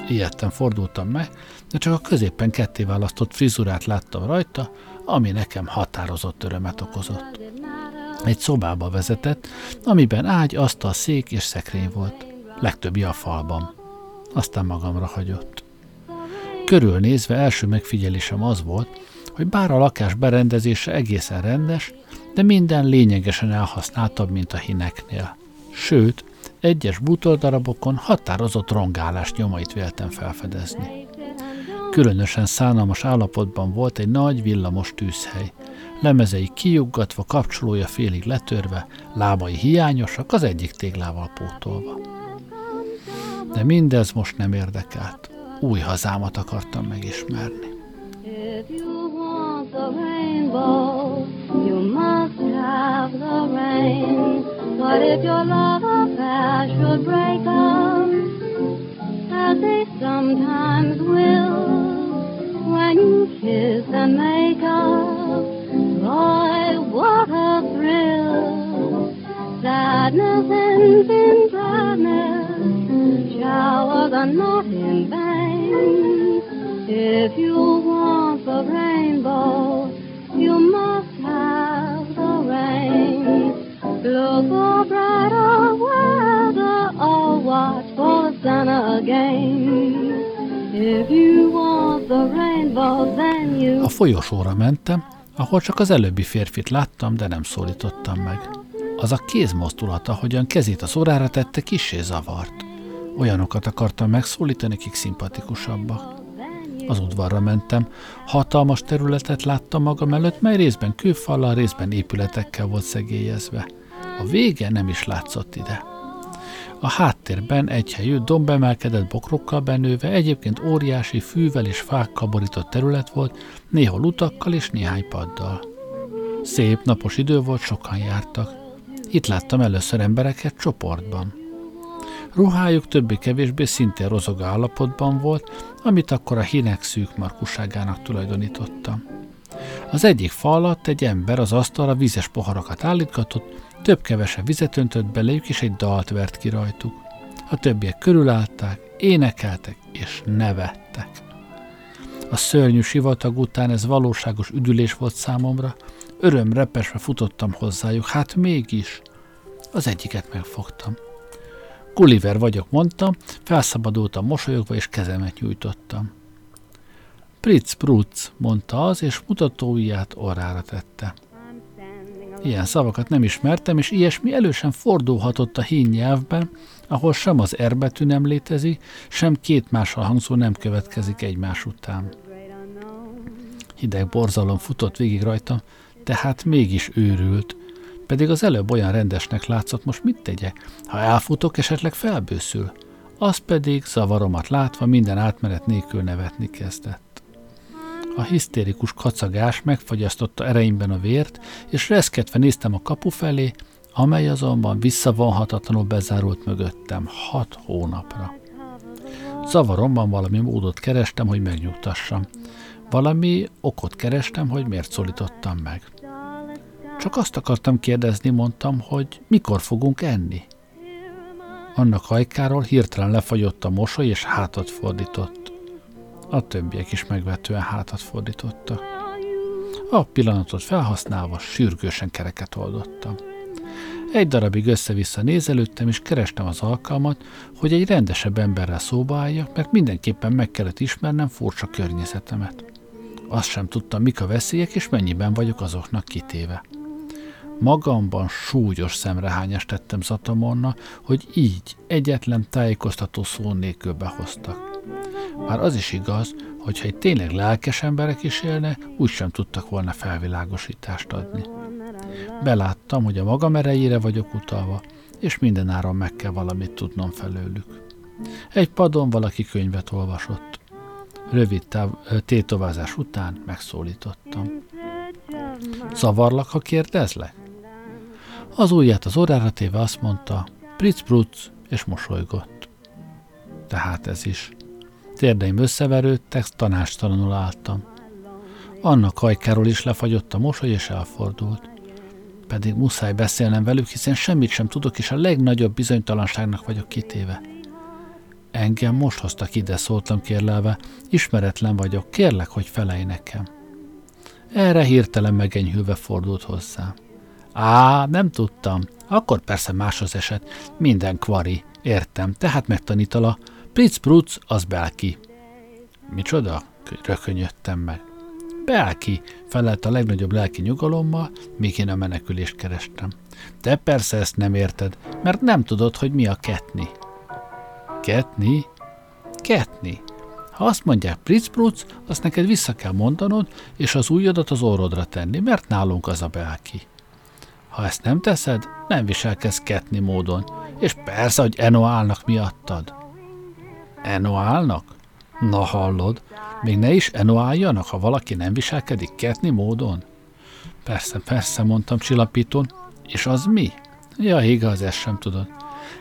Ilyetten fordultam meg, de csak a középen ketté választott frizurát láttam rajta, ami nekem határozott örömet okozott. Egy szobába vezetett, amiben ágy, asztal, szék és szekrény volt. Legtöbbje a falban. Aztán magamra hagyott. Körülnézve első megfigyelésem az volt, hogy bár a lakás berendezése egészen rendes, de minden lényegesen elhasználtabb, mint a hineknél. Sőt, egyes bútordarabokon határozott rongálást nyomait véltem felfedezni. Különösen szánalmas állapotban volt egy nagy villamos tűzhely. Lemezei kiuggatva, kapcsolója félig letörve, lábai hiányosak, az egyik téglával pótolva. De mindez most nem érdekelt új hazámat akartam megismerni. If and! Sadness showers are not in vain. If you want the rainbow, you must have the rain. Look for brighter weather or watch for the again. If you want the rainbow, then you... A folyosóra mentem, ahol csak az előbbi férfit láttam, de nem szólítottam meg. Az a kézmozdulata, hogyan kezét az órára tette, kisé zavart. Olyanokat akartam megszólítani, kik szimpatikusabbak. Az udvarra mentem. Hatalmas területet láttam magam előtt, mely részben kőfallal, részben épületekkel volt szegélyezve. A vége nem is látszott ide. A háttérben egy helyű dombemelkedett bokrokkal benőve, egyébként óriási fűvel és fákkal borított terület volt, néhol utakkal és néhány paddal. Szép napos idő volt, sokan jártak. Itt láttam először embereket csoportban. Ruhájuk többé-kevésbé szintén rozog állapotban volt, amit akkor a hinek szűk markuságának tulajdonítottam. Az egyik fa alatt egy ember az asztalra vízes poharakat állítgatott, több-kevesebb vizet öntött beléjük, és egy dalt vert ki rajtuk. A többiek körülállták, énekeltek és nevettek. A szörnyű sivatag után ez valóságos üdülés volt számomra, öröm futottam hozzájuk, hát mégis. Az egyiket megfogtam. Gulliver vagyok, mondtam, felszabadultam mosolyogva, és kezemet nyújtottam. Pritz Prutz, mondta az, és mutatóujját orrára tette. Ilyen szavakat nem ismertem, és ilyesmi elősen fordulhatott a hín nyelvben, ahol sem az R betű nem létezik, sem két mással hangzó nem következik egymás után. Hideg borzalom futott végig rajtam, tehát mégis őrült, pedig az előbb olyan rendesnek látszott, most mit tegyek? Ha elfutok, esetleg felbőszül. Az pedig, zavaromat látva, minden átmenet nélkül nevetni kezdett. A hisztérikus kacagás megfagyasztotta ereimben a vért, és reszketve néztem a kapu felé, amely azonban visszavonhatatlanul bezárult mögöttem hat hónapra. Zavaromban valami módot kerestem, hogy megnyugtassam. Valami okot kerestem, hogy miért szólítottam meg. Csak azt akartam kérdezni, mondtam, hogy mikor fogunk enni. Annak hajkáról hirtelen lefagyott a mosoly, és hátat fordított. A többiek is megvetően hátat fordítottak. A pillanatot felhasználva sürgősen kereket oldottam. Egy darabig össze-vissza nézelődtem, és kerestem az alkalmat, hogy egy rendesebb emberrel szóba álljak, mert mindenképpen meg kellett ismernem furcsa környezetemet. Azt sem tudtam, mik a veszélyek, és mennyiben vagyok azoknak kitéve. Magamban súlyos szemrehányást tettem Zatamonna, hogy így egyetlen tájékoztató szó nélkül behoztak. Már az is igaz, hogy ha egy tényleg lelkes emberek is élne, úgysem tudtak volna felvilágosítást adni. Beláttam, hogy a magam erejére vagyok utalva, és mindenáron meg kell valamit tudnom felőlük. Egy padon valaki könyvet olvasott. Rövid táv- tétovázás után megszólítottam. Zavarlak, ha kérdezlek? Az ujját az órára téve azt mondta, pric pruc, és mosolygott. Tehát ez is. Térdeim összeverődtek, tanástalanul álltam. Annak hajkáról is lefagyott a mosoly, és elfordult. Pedig muszáj beszélnem velük, hiszen semmit sem tudok, és a legnagyobb bizonytalanságnak vagyok kitéve. Engem most hoztak ide, szóltam kérlelve. Ismeretlen vagyok, kérlek, hogy felej nekem. Erre hirtelen megenyhülve fordult hozzám. Á, nem tudtam. Akkor persze más az eset. Minden kvari. Értem, tehát megtanítala. Pritz Prutz, az Belki. Micsoda? Rökönyödtem meg. Belki, felelt a legnagyobb lelki nyugalommal, míg én a menekülést kerestem. De persze ezt nem érted, mert nem tudod, hogy mi a ketni. Ketni? Ketni. Ha azt mondják Pritzprutz, azt neked vissza kell mondanod, és az ujjadat az orrodra tenni, mert nálunk az a belki. Ha ezt nem teszed, nem viselkedsz ketni módon, és persze, hogy enoálnak miattad. Enoálnak? Na hallod, még ne is enoáljanak, ha valaki nem viselkedik ketni módon? Persze, persze, mondtam csillapítón. És az mi? Ja, igaz, ezt sem tudod.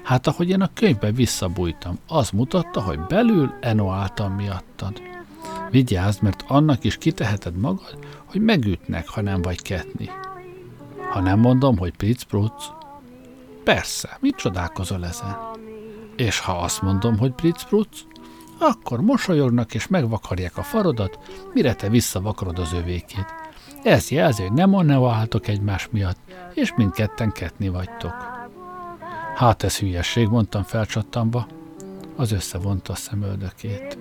Hát ahogy én a könyvbe visszabújtam, az mutatta, hogy belül enoáltam miattad. Vigyázz, mert annak is kiteheted magad, hogy megütnek, ha nem vagy ketni. Ha nem mondom, hogy pricpruc, persze, mit csodálkozol ezen? És ha azt mondom, hogy pricpruc, akkor mosolyognak és megvakarják a farodat, mire te visszavakarod az övékét. Ez jelzi, hogy nem anneváltok egymás miatt, és mindketten ketni vagytok. Hát ez hülyesség, mondtam felcsattanva. Az összevonta a szemöldökét.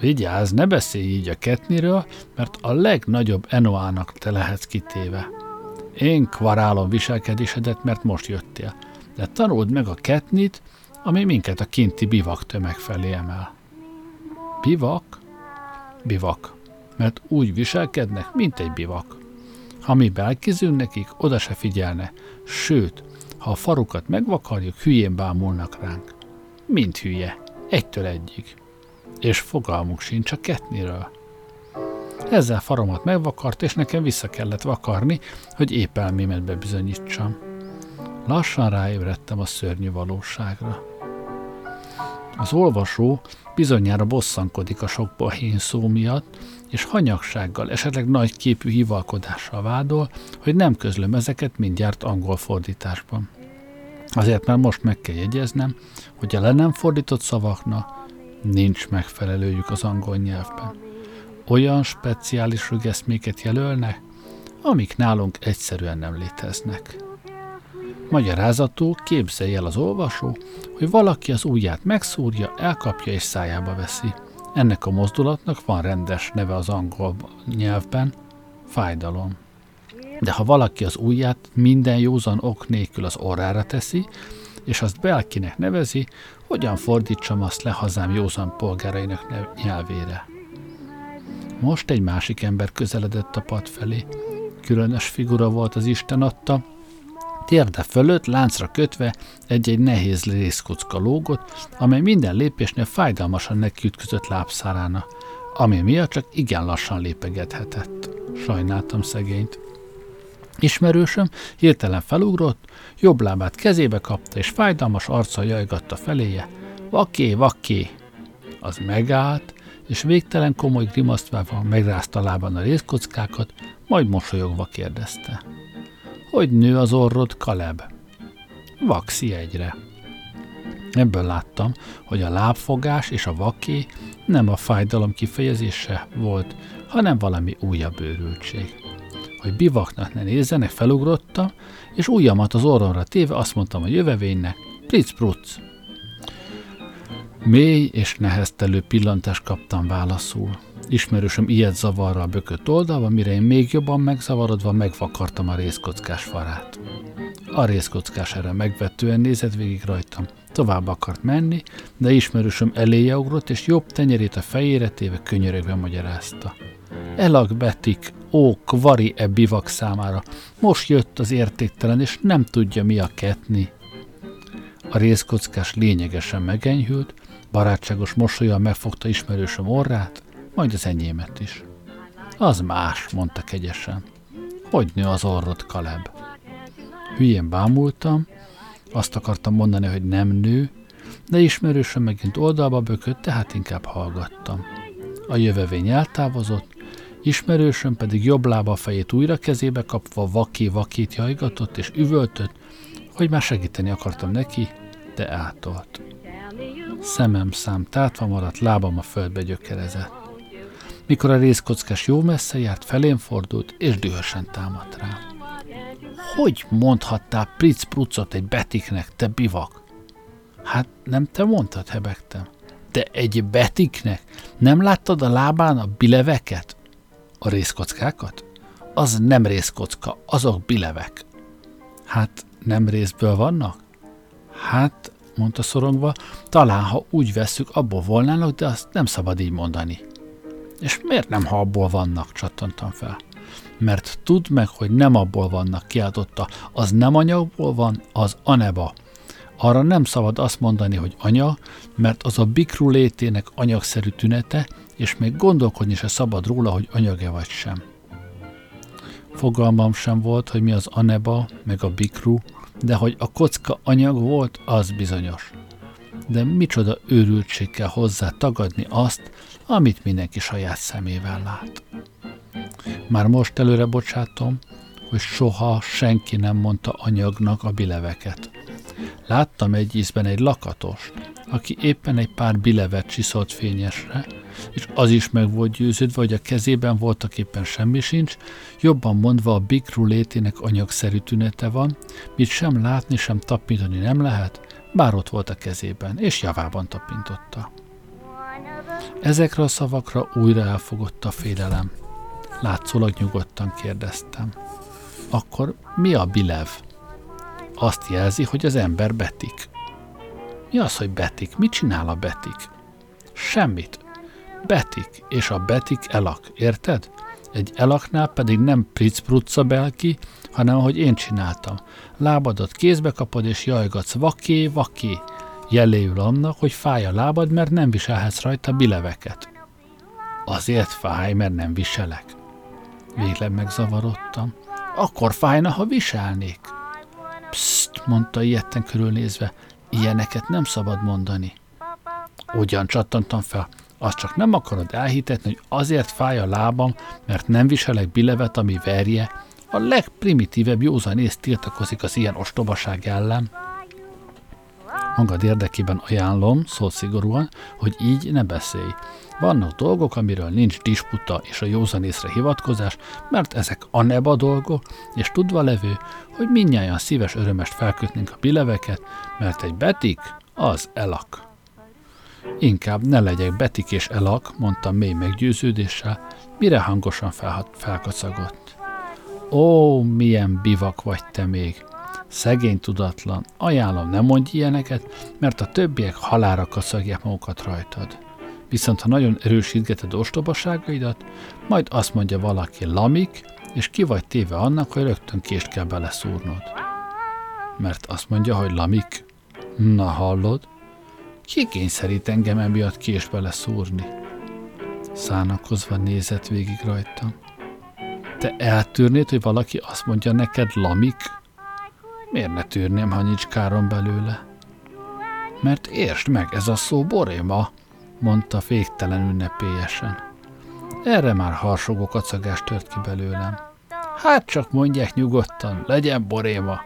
Vigyázz, ne beszélj így a ketniről, mert a legnagyobb Enoának te lehetsz kitéve. Én kvarálom viselkedésedet, mert most jöttél. De tanuld meg a ketnit, ami minket a kinti bivak tömeg felé emel. Bivak? Bivak. Mert úgy viselkednek, mint egy bivak. Ha mi belkizünk nekik, oda se figyelne. Sőt, ha a farukat megvakarjuk, hülyén bámulnak ránk. Mint hülye. Egytől egyig. És fogalmuk sincs a ketniről. Ezzel faromat megvakart, és nekem vissza kellett vakarni, hogy épp elmémet bebizonyítsam. Lassan ráébredtem a szörnyű valóságra. Az olvasó bizonyára bosszankodik a sok bohén szó miatt, és hanyagsággal, esetleg nagy képű hivalkodással vádol, hogy nem közlöm ezeket mindjárt angol fordításban. Azért már most meg kell jegyeznem, hogy a le nem fordított szavaknak nincs megfelelőjük az angol nyelvben. Olyan speciális rügeszméket jelölnek, amik nálunk egyszerűen nem léteznek. Magyarázatú képzelje el az olvasó, hogy valaki az ujját megszúrja, elkapja és szájába veszi. Ennek a mozdulatnak van rendes neve az angol nyelvben, fájdalom. De ha valaki az ujját minden józan ok nélkül az orrára teszi, és azt belkinek nevezi, hogyan fordítsam azt le hazám józan polgárainak nyelvére. Most egy másik ember közeledett a pad felé. Különös figura volt az Isten adta, térde fölött láncra kötve egy-egy nehéz részkocka lógott, amely minden lépésnél fájdalmasan nekiütközött lábszárána, ami miatt csak igen lassan lépegethetett. Sajnáltam szegényt. Ismerősöm hirtelen felugrott, jobb lábát kezébe kapta, és fájdalmas arccal jajgatta feléje. Vaké, vaké! Az megállt, és végtelen komoly grimasztvával megrázta lábán a részkockákat, majd mosolyogva kérdezte. Hogy nő az orrod, Kaleb? Vaxi egyre. Ebből láttam, hogy a lábfogás és a vaké nem a fájdalom kifejezése volt, hanem valami újabb őrültség. Hogy bivaknak ne nézzenek, felugrottam, és ujjamat az orromra téve azt mondtam a jövevénynek, pruc. Mély és neheztelő pillantást kaptam válaszul. Ismerősöm ilyet zavarral bökött oldalba, mire én még jobban megzavarodva megvakartam a részkockás farát. A részkockás erre megvetően nézett végig rajtam. Tovább akart menni, de ismerősöm eléje ugrott, és jobb tenyerét a fejére téve könyörögve magyarázta. Elag betik, ó, kvari e bivak számára. Most jött az értéktelen, és nem tudja mi a ketni. A részkockás lényegesen megenyhült, barátságos mosolyan megfogta ismerősöm orrát, majd az enyémet is. Az más, mondta kegyesen. Hogy nő az orrod, Kaleb? Hülyén bámultam, azt akartam mondani, hogy nem nő, de ismerősöm megint oldalba bökött, tehát inkább hallgattam. A jövevény eltávozott, ismerősöm pedig jobb lába fejét újra kezébe kapva vaki-vakit jajgatott és üvöltött, hogy már segíteni akartam neki, de átolt. Szemem szám tátva maradt, lábam a földbe gyökerezett. Mikor a részkockás jó messze járt, felén fordult, és dühösen támadt rá. Hogy mondhattál pric prucot egy betiknek, te bivak? Hát nem te mondtad, hebegtem. De egy betiknek? Nem láttad a lábán a bileveket? A részkockákat? Az nem részkocka, azok bilevek. Hát nem részből vannak? Hát, mondta szorongva, talán ha úgy vesszük, abból volnának, de azt nem szabad így mondani. És miért nem, ha abból vannak, csattantam fel. Mert tudd meg, hogy nem abból vannak, kiáltotta. Az nem anyagból van, az aneba. Arra nem szabad azt mondani, hogy anya, mert az a bikru létének anyagszerű tünete, és még gondolkodni se szabad róla, hogy anyag-e vagy sem. Fogalmam sem volt, hogy mi az aneba, meg a bikru, de hogy a kocka anyag volt, az bizonyos. De micsoda őrültség kell hozzá tagadni azt, amit mindenki saját szemével lát. Már most előre bocsátom, hogy soha senki nem mondta anyagnak a bileveket. Láttam egy ízben egy lakatost, aki éppen egy pár bilevet csiszolt fényesre, és az is meg volt győződve, hogy a kezében voltak éppen semmi sincs, jobban mondva a bikru létének anyagszerű tünete van, mit sem látni, sem tapintani nem lehet, bár ott volt a kezében, és javában tapintotta. Ezekre a szavakra újra elfogott a félelem. Látszólag nyugodtan kérdeztem. Akkor mi a bilev? Azt jelzi, hogy az ember betik. Mi az, hogy betik? Mit csinál a betik? Semmit. Betik, és a Betik elak, érted? Egy elaknál pedig nem pricprucca belki, hanem ahogy én csináltam. Lábadat kézbe kapod, és jajgatsz vaké, vaké. Jeléül annak, hogy fáj a lábad, mert nem viselhetsz rajta bileveket. Azért fáj, mert nem viselek. Végleg megzavarodtam. Akkor fájna, ha viselnék. Psst, mondta ilyetten körülnézve, ilyeneket nem szabad mondani. Ugyan csattantam fel, azt csak nem akarod elhitetni, hogy azért fáj a lábam, mert nem viselek bilevet, ami verje. A legprimitívebb józanész tiltakozik az ilyen ostobaság ellen. Magad érdekében ajánlom, szól szigorúan, hogy így ne beszélj. Vannak dolgok, amiről nincs disputa és a józanészre hivatkozás, mert ezek a neba dolgok, és tudva levő, hogy minnyáján szíves örömest felkötnénk a bileveket, mert egy betik az elak. Inkább ne legyek betik és elak, mondta mély meggyőződéssel, mire hangosan fel, felkacagott. Ó, milyen bivak vagy te még! Szegény tudatlan, ajánlom, ne mondj ilyeneket, mert a többiek halára kacagják magukat rajtad. Viszont ha nagyon erősítgeted ostobaságaidat, majd azt mondja valaki lamik, és ki vagy téve annak, hogy rögtön kést kell beleszúrnod. Mert azt mondja, hogy lamik. Na hallod? Ki kényszerít engem emiatt kést beleszúrni? Szánakozva nézett végig rajtam. Te eltűrnéd, hogy valaki azt mondja neked lamik? Miért ne tűrném, ha nincs károm belőle? Mert értsd meg, ez a szó boréma, mondta féktelen ünnepélyesen. Erre már harsogó kacagás tört ki belőlem. Hát csak mondják nyugodtan, legyen boréma,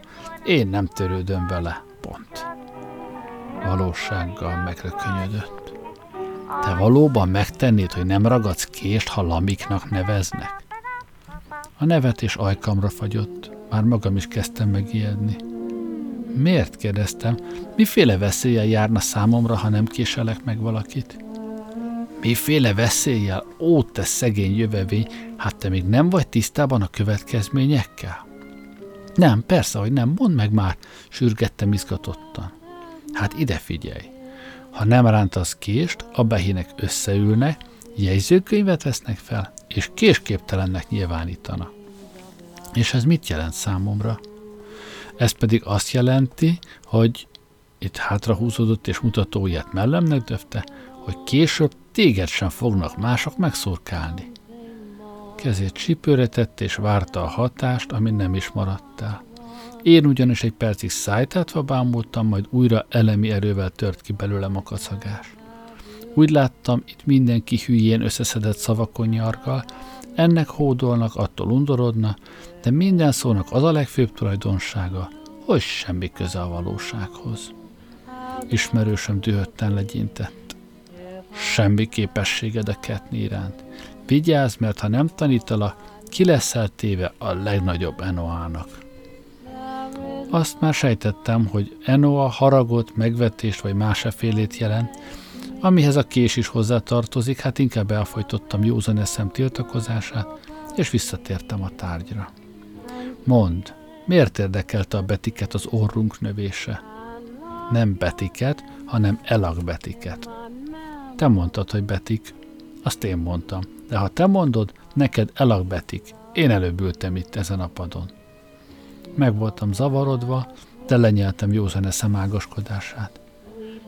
én nem törődöm vele, pont. Valósággal megrökönyödött. Te valóban megtennéd, hogy nem ragadsz kést, ha lamiknak neveznek? A nevetés ajkamra fagyott, már magam is kezdtem megijedni. Miért kérdeztem? Miféle veszéllyel járna számomra, ha nem késelek meg valakit? Miféle veszéllyel? Ó, te szegény jövevény, hát te még nem vagy tisztában a következményekkel? Nem, persze, hogy nem, mondd meg már, sürgettem izgatottan. Hát ide figyelj. Ha nem rántasz kést, a behinek összeülnek, jegyzőkönyvet vesznek fel, és késképtelennek nyilvánítanak. És ez mit jelent számomra? Ez pedig azt jelenti, hogy itt hátrahúzódott és mutatóját mellemnek döfte, hogy később téged sem fognak mások megszurkálni. Kezét csipőre tette és várta a hatást, ami nem is maradt el. Én ugyanis egy percig szájtátva bámultam, majd újra elemi erővel tört ki belőlem a kacagás. Úgy láttam, itt mindenki hülyén összeszedett szavakon nyargal, ennek hódolnak, attól undorodna, de minden szónak az a legfőbb tulajdonsága, hogy semmi köze a valósághoz. Ismerősöm dühötten legyintett. Semmi képességed a ketni iránt. Vigyázz, mert ha nem tanítalak, ki leszel téve a legnagyobb Enoának. Azt már sejtettem, hogy Enoa haragot, megvetést vagy másfélét jelent, amihez a kés is hozzátartozik, hát inkább elfolytottam józan eszem tiltakozását, és visszatértem a tárgyra. Mond, miért érdekelte a betiket az orrunk növése? Nem betiket, hanem elak betiket. Te mondtad, hogy betik, azt én mondtam, de ha te mondod, neked elak betik. Én előbb ültem itt ezen a padon. Meg voltam zavarodva, de lenyeltem józan eszem ágaskodását.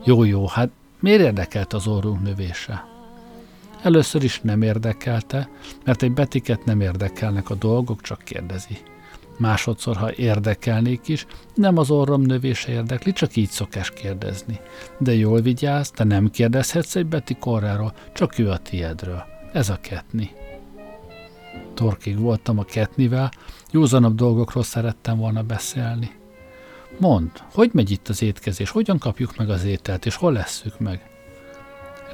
Jó, jó, hát miért érdekelt az orrunk növése? Először is nem érdekelte, mert egy betiket nem érdekelnek a dolgok, csak kérdezi. Másodszor, ha érdekelnék is, nem az orrom növése érdekli, csak így szokás kérdezni. De jól vigyázz, te nem kérdezhetsz egy beti korráról, csak ő a tiedről. Ez a ketni. Torkig voltam a ketnivel, józanabb dolgokról szerettem volna beszélni. Mond, hogy megy itt az étkezés, hogyan kapjuk meg az ételt, és hol lesszük meg?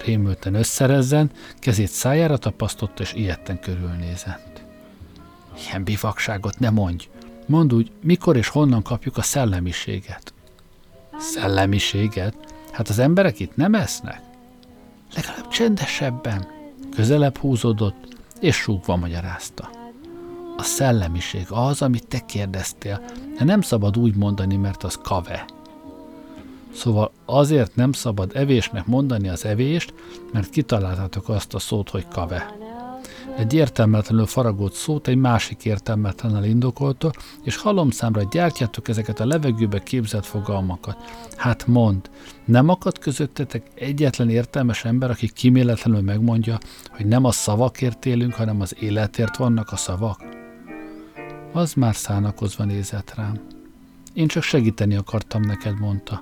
Rémülten összerezzen, kezét szájára tapasztotta, és ilyetten körülnézett. Ilyen bivakságot ne mondj! Mondd úgy, mikor és honnan kapjuk a szellemiséget. Szellemiséget? Hát az emberek itt nem esznek? Legalább csendesebben. Közelebb húzódott, és súgva magyarázta. A szellemiség az, amit te kérdeztél, de nem szabad úgy mondani, mert az kave. Szóval azért nem szabad evésnek mondani az evést, mert kitaláltátok azt a szót, hogy kave. Egy értelmetlenül faragott szót egy másik értelmetlenül indokolta, és halomszámra gyártjátok ezeket a levegőbe képzett fogalmakat. Hát mond, nem akad közöttetek egyetlen értelmes ember, aki kiméletlenül megmondja, hogy nem a szavakért élünk, hanem az életért vannak a szavak? Az már szánakozva nézett rám. Én csak segíteni akartam neked, mondta.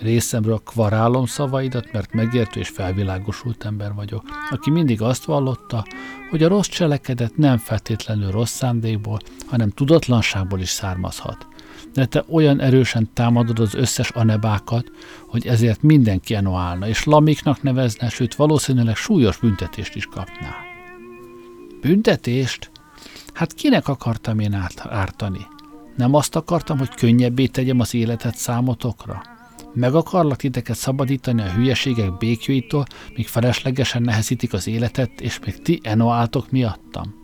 Részemről kvarálom szavaidat, mert megértő és felvilágosult ember vagyok, aki mindig azt vallotta, hogy a rossz cselekedet nem feltétlenül rossz szándékból, hanem tudatlanságból is származhat. De te olyan erősen támadod az összes anebákat, hogy ezért mindenki enoálna, és lamiknak nevezne, sőt valószínűleg súlyos büntetést is kapná. Büntetést? Hát kinek akartam én ártani? Nem azt akartam, hogy könnyebbé tegyem az életet számotokra? Meg akarlak titeket szabadítani a hülyeségek békjóitól, míg feleslegesen nehezítik az életet, és még ti enoáltok miattam?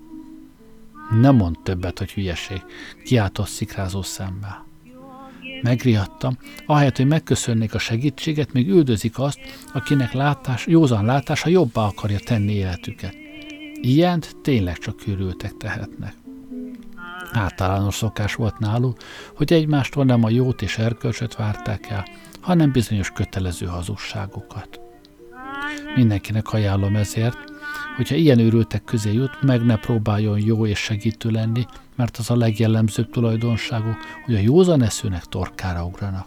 Nem mond többet, hogy hülyeség, kiáltott szikrázó szembe. Megriadtam, ahelyett, hogy megköszönnék a segítséget, még üldözik azt, akinek látás, józan látása jobbá akarja tenni életüket. Ilyent tényleg csak körültek tehetnek. Általános szokás volt náluk, hogy egymástól nem a jót és erkölcsöt várták el, hanem bizonyos kötelező hazugságokat. Mindenkinek ajánlom ezért, hogyha ilyen őrültek közé jut, meg ne próbáljon jó és segítő lenni, mert az a legjellemzőbb tulajdonságú, hogy a józan eszőnek torkára ugranak.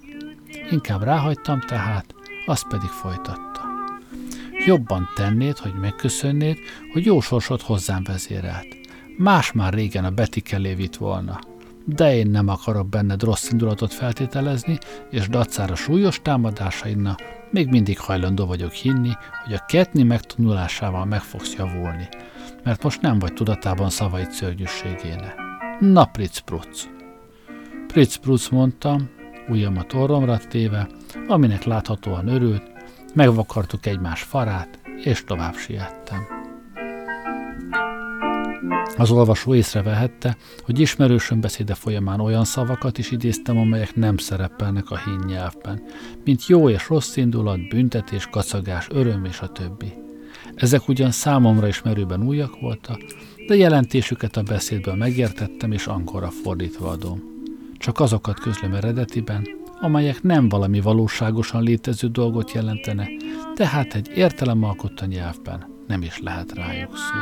Inkább ráhagytam tehát, azt pedig folytatta. Jobban tennéd, hogy megköszönnéd, hogy jó sorsot hozzám vezérelt. Más már régen a Betty elé vitt volna. De én nem akarok benned rossz indulatot feltételezni, és dacára súlyos támadásaidna még mindig hajlandó vagyok hinni, hogy a ketni megtanulásával meg fogsz javulni, mert most nem vagy tudatában szavaid szörnyűségének. Na, Pritz Prutz! Pritz Prutz mondtam, ujjamat orromra téve, aminek láthatóan örült, megvakartuk egymás farát, és tovább siettem. Az olvasó észrevehette, hogy ismerősön beszéde folyamán olyan szavakat is idéztem, amelyek nem szerepelnek a hín nyelvben, mint jó és rossz indulat, büntetés, kacagás, öröm és a többi. Ezek ugyan számomra is merőben újak voltak, de jelentésüket a beszédből megértettem és angolra fordítva adom. Csak azokat közlöm eredetiben, amelyek nem valami valóságosan létező dolgot jelentene, tehát egy értelemalkotta nyelvben nem is lehet rájuk szó.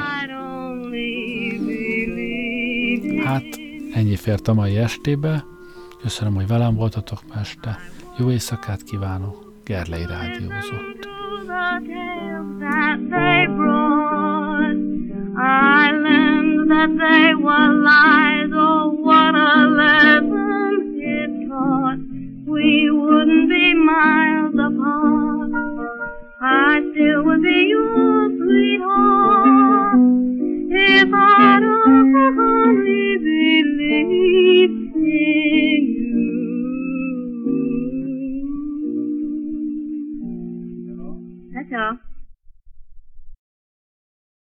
Hát, ennyi fért a mai estébe. Köszönöm, hogy velem voltatok ma este. Jó éjszakát kívánok. Gerlei Rádiózott. Islands. We wouldn't be miles apart. I still would be your sweetheart if I'd only believed in you. That's all.